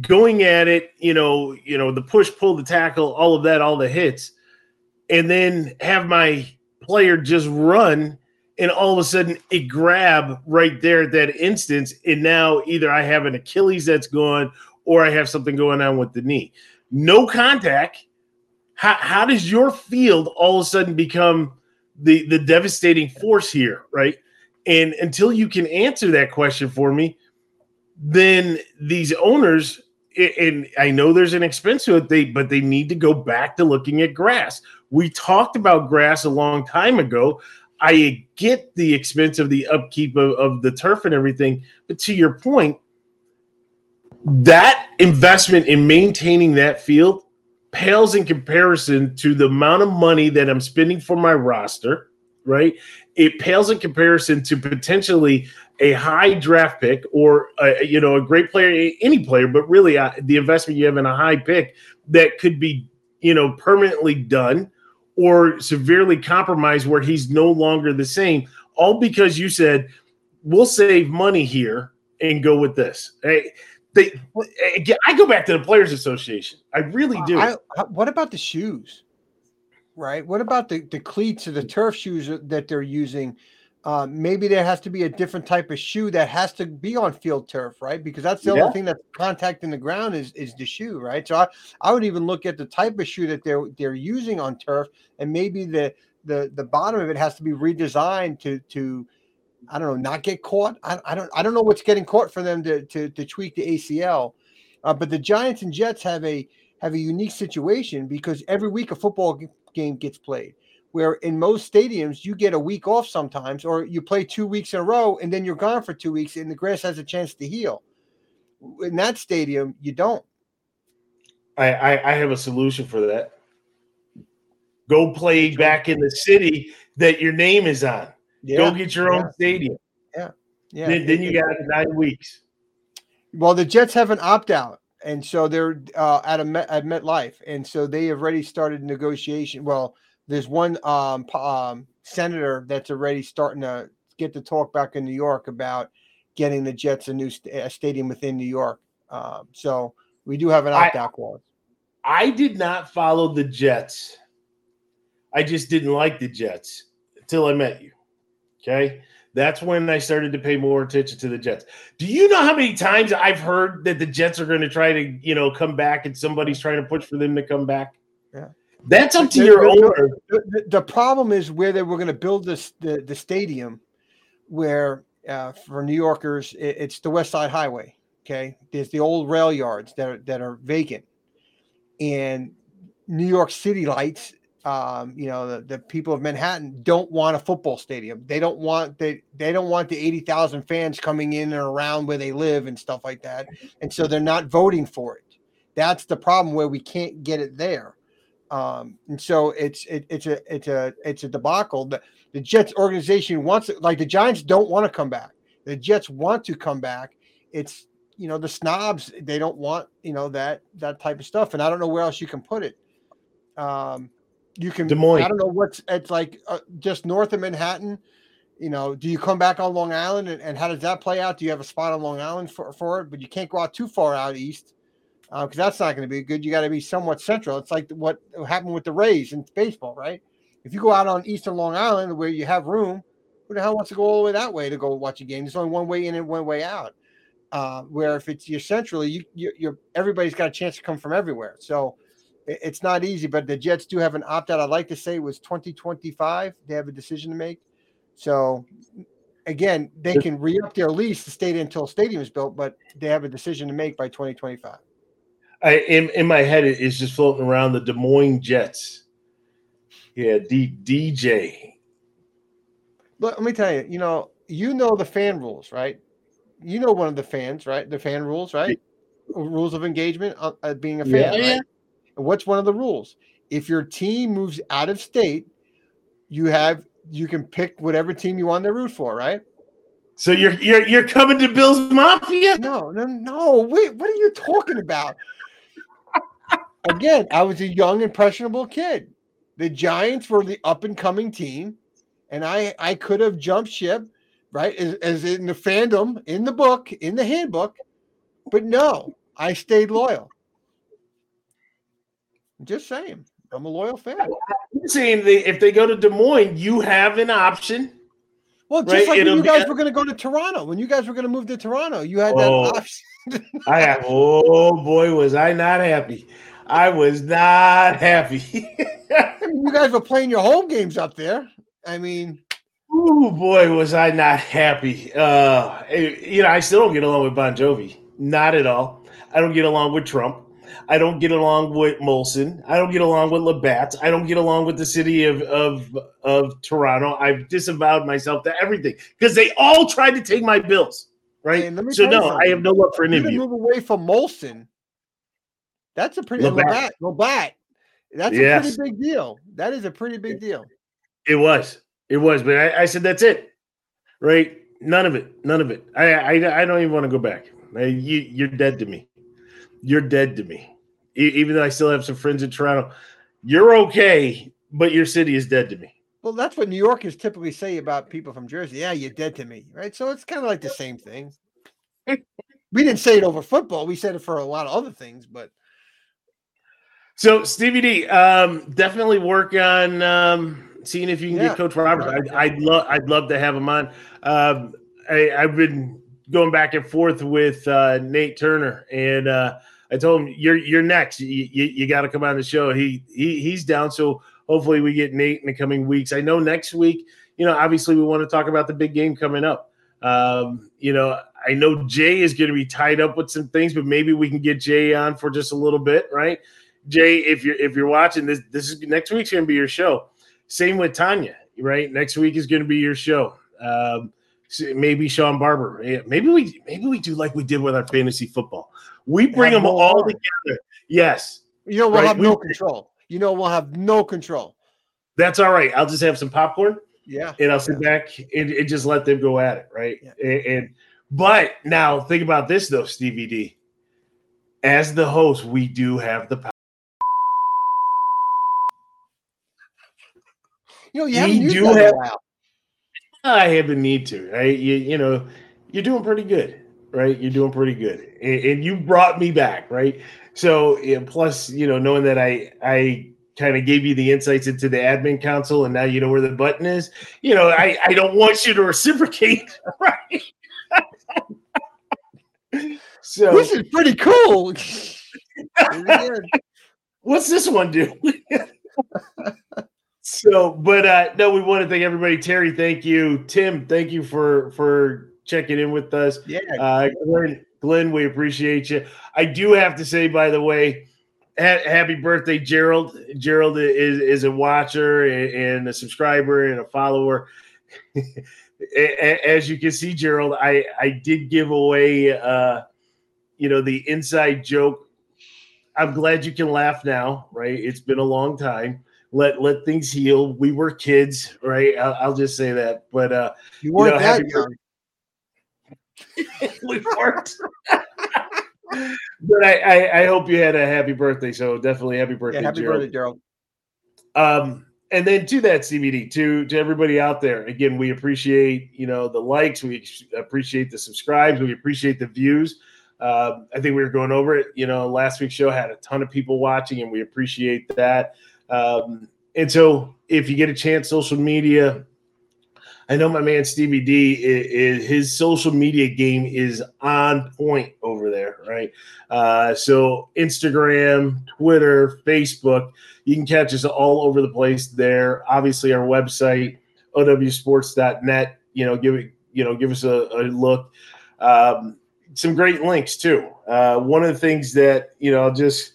Speaker 1: going at it, you know, you know, the push, pull, the tackle, all of that, all the hits, and then have my player just run and all of a sudden it grab right there at that instance. And now either I have an Achilles that's gone or I have something going on with the knee. No contact. How, how does your field all of a sudden become the, the devastating force here? Right. And until you can answer that question for me, then these owners and I know there's an expense to it, they but they need to go back to looking at grass. We talked about grass a long time ago. I get the expense of the upkeep of, of the turf and everything, but to your point, that investment in maintaining that field pales in comparison to the amount of money that I'm spending for my roster, right? It pales in comparison to potentially a high draft pick or a, you know a great player, any player, but really uh, the investment you have in a high pick that could be you know permanently done or severely compromised where he's no longer the same, all because you said we'll save money here and go with this. Hey, they, I go back to the Players Association. I really do. I,
Speaker 2: what about the shoes? Right. What about the, the cleats or the turf shoes that they're using? Uh, maybe there has to be a different type of shoe that has to be on field turf, right? Because that's the yeah. only thing that's contacting the ground is is the shoe, right? So I, I would even look at the type of shoe that they're they're using on turf, and maybe the the the bottom of it has to be redesigned to to I don't know, not get caught. I, I don't I don't know what's getting caught for them to to, to tweak the ACL. Uh, but the Giants and Jets have a have a unique situation because every week a football game gets played. Where in most stadiums you get a week off sometimes, or you play two weeks in a row and then you're gone for two weeks, and the grass has a chance to heal. In that stadium, you don't.
Speaker 1: I, I, I have a solution for that. Go play back in the city that your name is on. Yeah, Go get your own
Speaker 2: yeah.
Speaker 1: stadium.
Speaker 2: Yeah, yeah.
Speaker 1: Then, then you got nine weeks.
Speaker 2: Well, the Jets have an opt out, and so they're uh, at a Met, at MetLife, and so they have already started negotiation. Well, there's one um, um, senator that's already starting to get to talk back in New York about getting the Jets a new st- a stadium within New York. Um, so we do have an opt out clause.
Speaker 1: I did not follow the Jets. I just didn't like the Jets until I met you. Okay. That's when I started to pay more attention to the Jets. Do you know how many times I've heard that the Jets are going to try to, you know, come back and somebody's trying to push for them to come back?
Speaker 2: Yeah.
Speaker 1: That's up to the, your owner.
Speaker 2: The, the, problem is where they were going to build this the, the stadium where uh, for New Yorkers, it, it's the West Side Highway. Okay. There's the old rail yards that are, that are vacant. And New York City lights um, you know, the, the people of Manhattan don't want a football stadium. They don't want they they don't want the 80,000 fans coming in and around where they live and stuff like that. And so they're not voting for it. That's the problem where we can't get it there. Um, and so it's it, it's a it's a it's a debacle. The, the Jets organization wants it like the Giants don't want to come back. The Jets want to come back. It's you know the snobs they don't want you know that that type of stuff and i don't know where else you can put it um you can.
Speaker 1: Des Moines.
Speaker 2: I don't know what's it's like uh, just north of Manhattan. You know, do you come back on Long Island and, and, how does that play out? Do you have a spot on Long Island for, for it? But you can't go out too far out east because uh, that's not going to be good. You got to be somewhat central. It's like what happened with the Rays in baseball, right? If you go out on eastern Long Island where you have room, who the hell wants to go all the way that way to go watch a game? There's only one way in and one way out. Uh, where if it's you're centrally, you, you, you're everybody's got a chance to come from everywhere. So it's not easy, but the Jets do have an opt out. I'd like to say it was 2025. They have a decision to make. So again, they can re up their lease to stay until stadium is built, but they have a decision to make by 2025.
Speaker 1: I in, in my head it's just floating around the Des Moines Jets. Yeah, D, DJ.
Speaker 2: Let, let me tell you, you know, you know the fan rules, right? You know one of the fans, right? The fan rules, right? Yeah. Rules of engagement, uh, uh being a fan. Yeah. Right? what's one of the rules? If your team moves out of state, you have you can pick whatever team you want to root for, right?
Speaker 1: So you're you're you're coming to Bills Mafia?
Speaker 2: No, no, no. Wait, what are you talking about? Again, I was a young, impressionable kid. The Giants were the up and coming team, and I I could have jumped ship, right? As, as in the fandom, in the book, in the handbook, but no, I stayed loyal. Just saying. I'm a loyal fan.
Speaker 1: I'm saying they, if they go to Des Moines, you have an option.
Speaker 2: Well, just right? like when you guys were going to go to Toronto, when you guys were going to move to Toronto, you had that oh, option.
Speaker 1: I have. Oh boy, was I not happy! I was not happy.
Speaker 2: you guys were playing your home games up there. I mean,
Speaker 1: oh boy, was I not happy! Uh, you know, I still don't get along with Bon Jovi, not at all. I don't get along with Trump. I don't get along with Molson. I don't get along with Labatt. I don't get along with the city of of, of Toronto. I've disavowed myself to everything because they all tried to take my bills. Right. so no, I have no love for any of you.
Speaker 2: Move away from Molson. That's a pretty Labatt. Labatt. That's yes. a pretty big deal. That is a pretty big deal.
Speaker 1: It was. It was. But I, I said that's it. Right. None of it. None of it. I I, I don't even want to go back. I, you, you're dead to me. You're dead to me even though I still have some friends in Toronto, you're okay, but your city is dead to me.
Speaker 2: Well, that's what New Yorkers typically say about people from Jersey. Yeah, you're dead to me, right? So it's kind of like the same thing. we didn't say it over football. We said it for a lot of other things, but.
Speaker 1: So Stevie D, um, definitely work on um, seeing if you can yeah. get Coach Roberts. I'd, I'd love, I'd love to have him on. Um, I, have been going back and forth with uh, Nate Turner, and uh, I told him you're you're next. You, you, you got to come on the show. He he he's down. So hopefully we get Nate in the coming weeks. I know next week you know, obviously we want to talk about the big game coming up. Um, you know, I know Jay is going to be tied up with some things, but maybe we can get Jay on for just a little bit, right? Jay, if you're if you're watching this, this is next week's going to be your show. Same with Tanya, right? Next week is going to be your show. Um, maybe Sean Barber. Maybe we maybe we do like we did with our fantasy football. We bring them all together. Yes.
Speaker 2: You know we'll right? have no control. You know we'll have no control.
Speaker 1: That's all right. I'll just have some popcorn.
Speaker 2: Yeah.
Speaker 1: And I'll sit yeah. back and, and, just let them go at it, right? Yeah. And, and but now think about this though, Stevie D. As the host, we do have the power.
Speaker 2: You know, you haven't used do have,
Speaker 1: I have a need to, right? You, you know, you're doing pretty good, right? You're doing pretty good, and, and you brought me back, right? So, yeah, plus, you know, knowing that I, I kind of gave you the insights into the admin council, and now you know where the button is. You know, I, I don't want you to reciprocate, right?
Speaker 2: so this is pretty cool.
Speaker 1: What's this one do? So, but uh, no, we want to thank everybody. Terry, thank you. Tim, thank you for for checking in with us.
Speaker 2: Yeah,
Speaker 1: uh, Glenn, Glenn, we appreciate you. I do have to say, by the way, ha- happy birthday, Gerald. Gerald is is a watcher and, and a subscriber and a follower. As you can see, Gerald, I I did give away, uh, you know, the inside joke. I'm glad you can laugh now, right? It's been a long time let let things heal. We were kids, right? I'll, I'll just say that. But uh,
Speaker 2: you weren't you know, that young.
Speaker 1: we weren't. but I, I, I hope you had a happy birthday. So definitely happy birthday,
Speaker 2: yeah, happy
Speaker 1: Gerald.
Speaker 2: birthday, Gerald.
Speaker 1: Um, and then to that CBD, to to everybody out there, again, we appreciate you know the likes, we appreciate the subscribes, we appreciate the views. Uh, I think we were going over it. You know, last week's show had a ton of people watching, and we appreciate that. Um, and so, if you get a chance, social media. I know my man Stevie D is, is, his social media game is on point over there, right? Uh, so Instagram, Twitter, Facebook, you can catch us all over the place there. Obviously, our website, owsports.net. You know, give it, you know, give us a, a look. Um, some great links too. Uh, one of the things that you know, just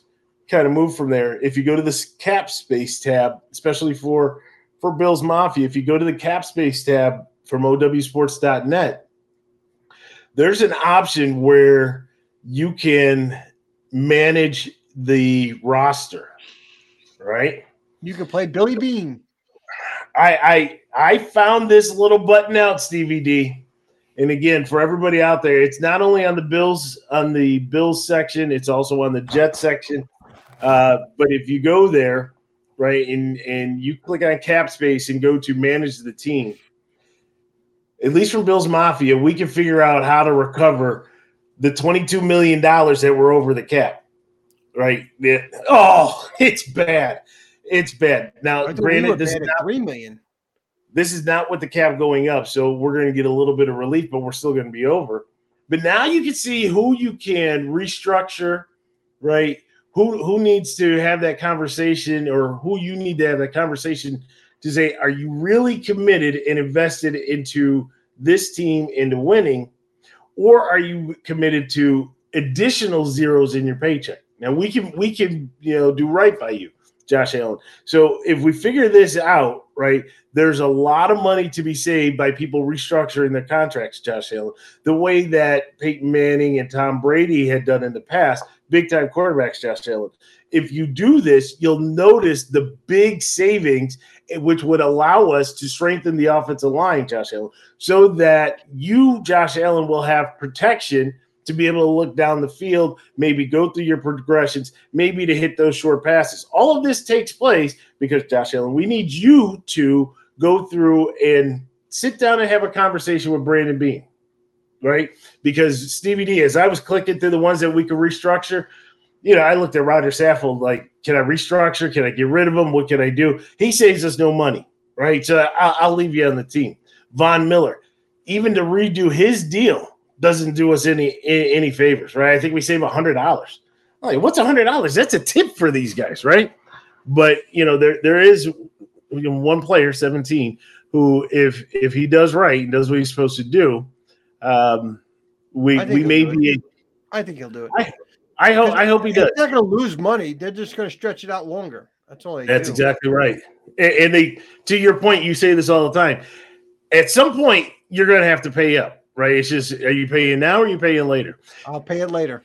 Speaker 1: kind of move from there. If you go to this cap space tab, especially for for Bills Mafia, if you go to the cap space tab from owsports.net, there's an option where you can manage the roster, right?
Speaker 2: You can play Billy Beane.
Speaker 1: I I I found this little button out, Stevie D. And again, for everybody out there, it's not only on the Bills on the Bills section, it's also on the Jet section. Uh, but if you go there, right, and and you click on cap space and go to manage the team, at least from Bill's Mafia, we can figure out how to recover the $22 million that were over the cap. Right. Yeah. Oh, it's bad. It's bad. Now, granted, this is not
Speaker 2: three million.
Speaker 1: This is not with the cap going up, so we're going to get a little bit of relief, but we're still going to be over. But now you can see who you can restructure, right? Who who needs to have that conversation or who you need to have that conversation to say are you really committed and invested into this team into winning? Or are you committed to additional zeros in your paycheck? Now we can we can you know do right by you josh allen. So if we figure this out right there's a lot of money to be saved by people restructuring their contracts josh allen. The way that peyton manning and tom brady had done in the past big time quarterbacks, Josh Allen. If you do this, you'll notice the big savings, eh, which would allow us to strengthen the offensive line, Josh Allen, so that you, Josh Allen, will have protection to be able to look down the field, maybe go through your progressions, maybe to hit those short passes. All of this takes place because, Josh Allen, we need you to go through and sit down and have a conversation with Brandon Beane right? Because Stevie D, as I was clicking through the ones that we could restructure, you know, I looked at Roger Saffold like, can I restructure? Can I get rid of him? What can I do? He saves us no money, right? So I'll, I'll leave you on the team. Von Miller, even to redo his deal doesn't do us any any favors, right? I think we save a hundred dollars. Like, what's a hundred dollars? That's a tip for these guys, right? But you know, there there is one player, 17, who, if if he does right and does what he's supposed to do, um, we we may be.
Speaker 2: I think he'll do it.
Speaker 1: I, I hope I hope he does.
Speaker 2: They're not going to lose money. They're just going to stretch it out longer. That's all.
Speaker 1: That's
Speaker 2: do.
Speaker 1: exactly right. And, and they, to your point, you say this all the time. At some point, you're going to have to pay up, right? It's just, are you paying now or are you paying later?
Speaker 2: I'll pay it later.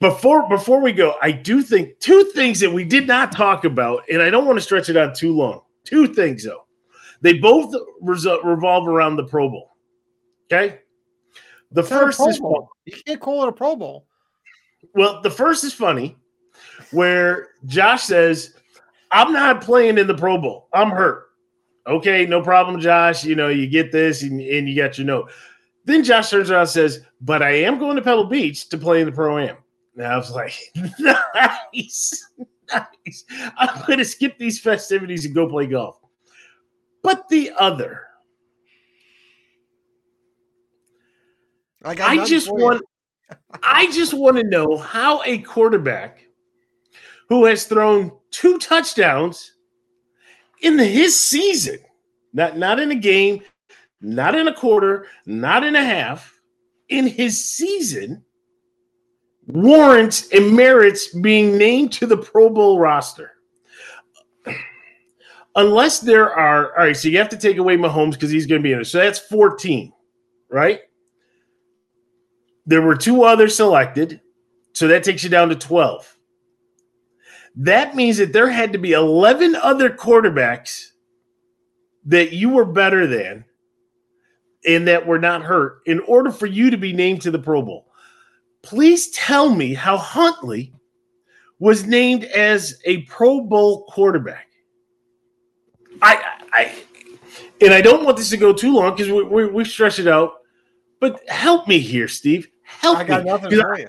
Speaker 1: Before before we go, I do think two things that we did not talk about, and I don't want to stretch it out too long. Two things though, they both revolve around the Pro Bowl. Okay, the
Speaker 2: it's
Speaker 1: first is
Speaker 2: you can't call it a Pro Bowl.
Speaker 1: Well, the first is funny, where Josh says, "I'm not playing in the Pro Bowl. I'm hurt." Okay, no problem, Josh. You know you get this, and, and you got your note. Then Josh turns around and says, "But I am going to Pebble Beach to play in the Pro Am." And I was like, nice, nice. I'm going to skip these festivities and go play golf. But the other, I, I just want, I just want to know how a quarterback who has thrown two touchdowns in his season, not not in a game, not in a quarter, not in a half, in his season warrants and merits being named to the Pro Bowl roster. Unless there are, all right, so you have to take away Mahomes because he's going to be in it. So that's 14, right? There were two others selected. So that takes you down to 12. That means that there had to be 11 other quarterbacks that you were better than and that were not hurt in order for you to be named to the Pro Bowl please tell me how Huntley was named as a Pro Bowl quarterback. I, I, and I don't want this to go too long because we, we, we stretch it out. But help me here, Steve. Help
Speaker 2: I got
Speaker 1: me.
Speaker 2: nothing for you.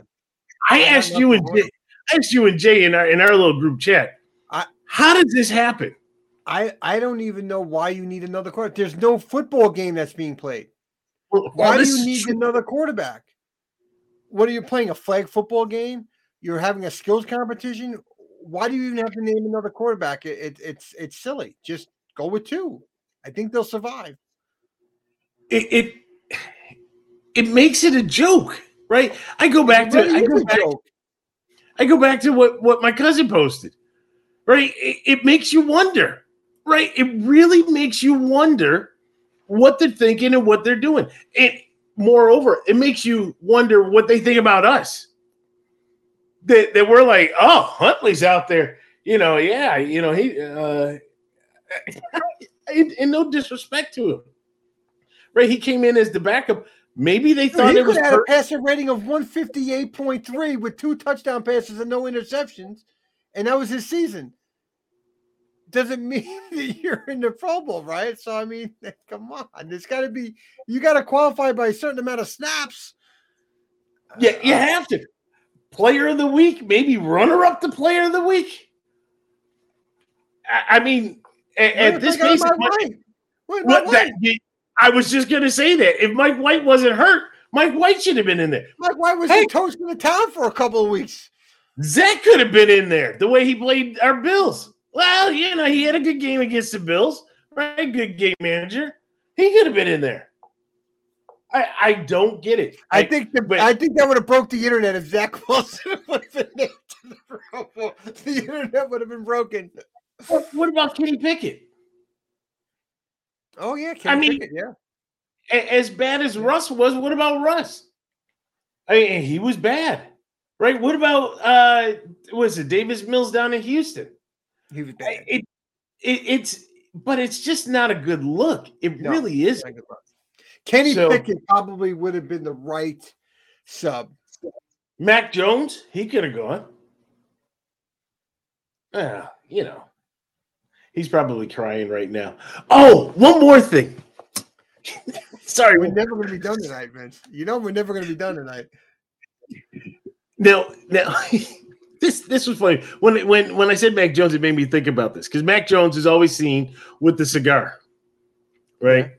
Speaker 1: I, I asked you and Jay, I asked you and Jay in our in our little group chat.
Speaker 2: I,
Speaker 1: how does this happen?
Speaker 2: I I don't even know why you need another quarterback. There's no football game that's being played.
Speaker 1: Well,
Speaker 2: why do you need true. another quarterback? what are you playing a flag football game? You're having a skills competition. Why do you even have to name another quarterback? It, it, it's it's silly. Just go with two. I think they'll survive.
Speaker 1: It it, it makes it a joke, right? I go back to I go back, I go back to what what my cousin posted. Right? It, it makes you wonder. Right? It really makes you wonder what they're thinking and what they're doing. And moreover, it makes you wonder what they think about us. That, that we're like, oh, Huntley's out there, you know, yeah, you know, he, uh, and, and no disrespect to him, right? He came in as the backup. Maybe they thought
Speaker 2: he
Speaker 1: it was
Speaker 2: had per- a passer rating of 158.3 with two touchdown passes and no interceptions, and that was his season doesn't mean that you're in the Pro Bowl, right? So I mean, come on, there's got to be you got to qualify by a certain amount of snaps.
Speaker 1: Yeah, you uh, have to. Player of the week, maybe runner up to player of the week. I, I mean, at, at this Mike, what, that, I was just going to say that if Mike White wasn't hurt, Mike White should have been in there.
Speaker 2: Mike White was hey, toasting the town for a couple of weeks.
Speaker 1: Zach could have been in there the way he played our Bills. Well, you know, he had a good game against the Bills, right? Good game manager. He could have been in there. I, I don't get it.
Speaker 2: I, I think the, but, I think that would have broke the internet if Zach Wilson would have been named to the Pro Bowl. The internet would have been broken.
Speaker 1: What, what about Kenny Pickett?
Speaker 2: Oh yeah, Kenny I mean, Pickett, yeah.
Speaker 1: As bad as Russ was, what about Russ? I mean, he was bad, right? What about uh was it Davis Mills down in Houston?
Speaker 2: He was bad.
Speaker 1: It, it, it's but it's just not a good look. It no, really is.
Speaker 2: Kenny so, Pickett probably would have been the right sub.
Speaker 1: Mac Jones, he could have gone. Yeah, you know, he's probably crying right now. Oh, one more thing. Sorry,
Speaker 2: we're never going to be done tonight, Vince. You know, we're never going to be done tonight.
Speaker 1: Now, now, this this was funny when when when I said Mac Jones, it made me think about this because Mac Jones is always seen with the cigar, right?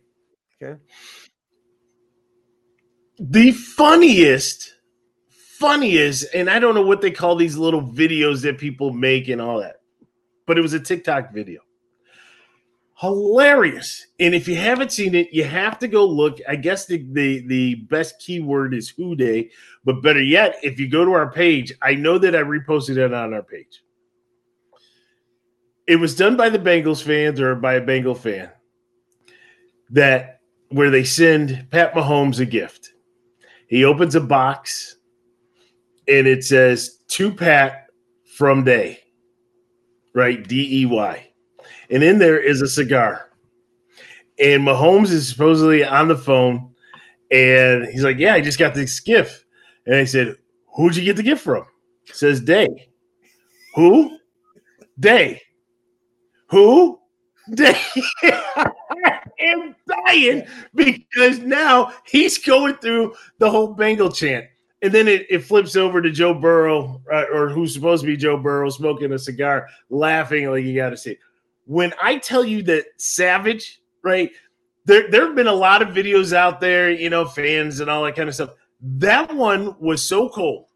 Speaker 2: Okay.
Speaker 1: The funniest, funniest, and I don't know what they call these little videos that people make and all that, but it was a TikTok video. Hilarious. And if you haven't seen it, you have to go look. I guess the the, the best keyword is Who Dey, but better yet, if you go to our page, I know that I reposted it on our page. It was done by the Bengals fans or by a Bengal fan that where they send Pat Mahomes a gift. He opens a box and it says to Pat from Dey, right? D E Y and in there is a cigar. And Mahomes is supposedly on the phone, and he's like, "Yeah, I just got this gift." And I said, "Who'd you get the gift from?" says Dey. Who? Dey. Who? Dey. I'm dying because now he's going through the whole Bengal chant. And then it, it flips over to Joe Burrow, uh, or who's supposed to be Joe Burrow, smoking a cigar, laughing like you got to see when I tell you that Savage, right? There, there have been a lot of videos out there, you know, fans and all that kind of stuff. That one was so cold.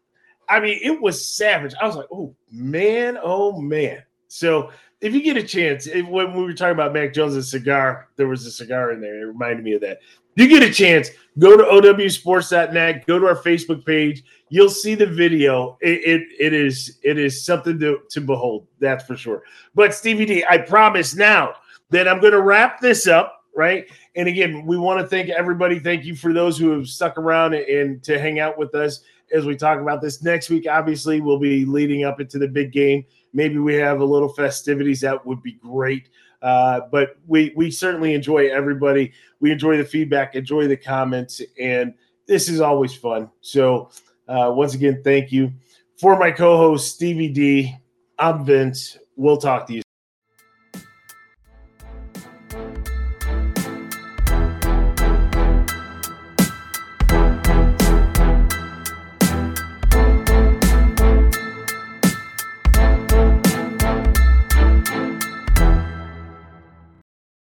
Speaker 1: I mean, it was savage. I was like, oh man, oh man. So if you get a chance, if, when we were talking about Mac Jones' cigar, there was a cigar in there. It reminded me of that. If you get a chance, go to owsports.net, go to our Facebook page. You'll see the video. It, it, it is it is something to, to behold, that's for sure. But Stevie D, I promise now that I'm going to wrap this up, right? And again, we want to thank everybody. Thank you for those who have stuck around and, and to hang out with us as we talk about this next week. Obviously, we'll be leading up into the big game. Maybe we have a little festivities. That would be great. Uh, but we we certainly enjoy everybody. We enjoy the feedback, enjoy the comments, and this is always fun. So uh, once again, thank you for my co-host Stevie D. I'm Vince. We'll talk to you.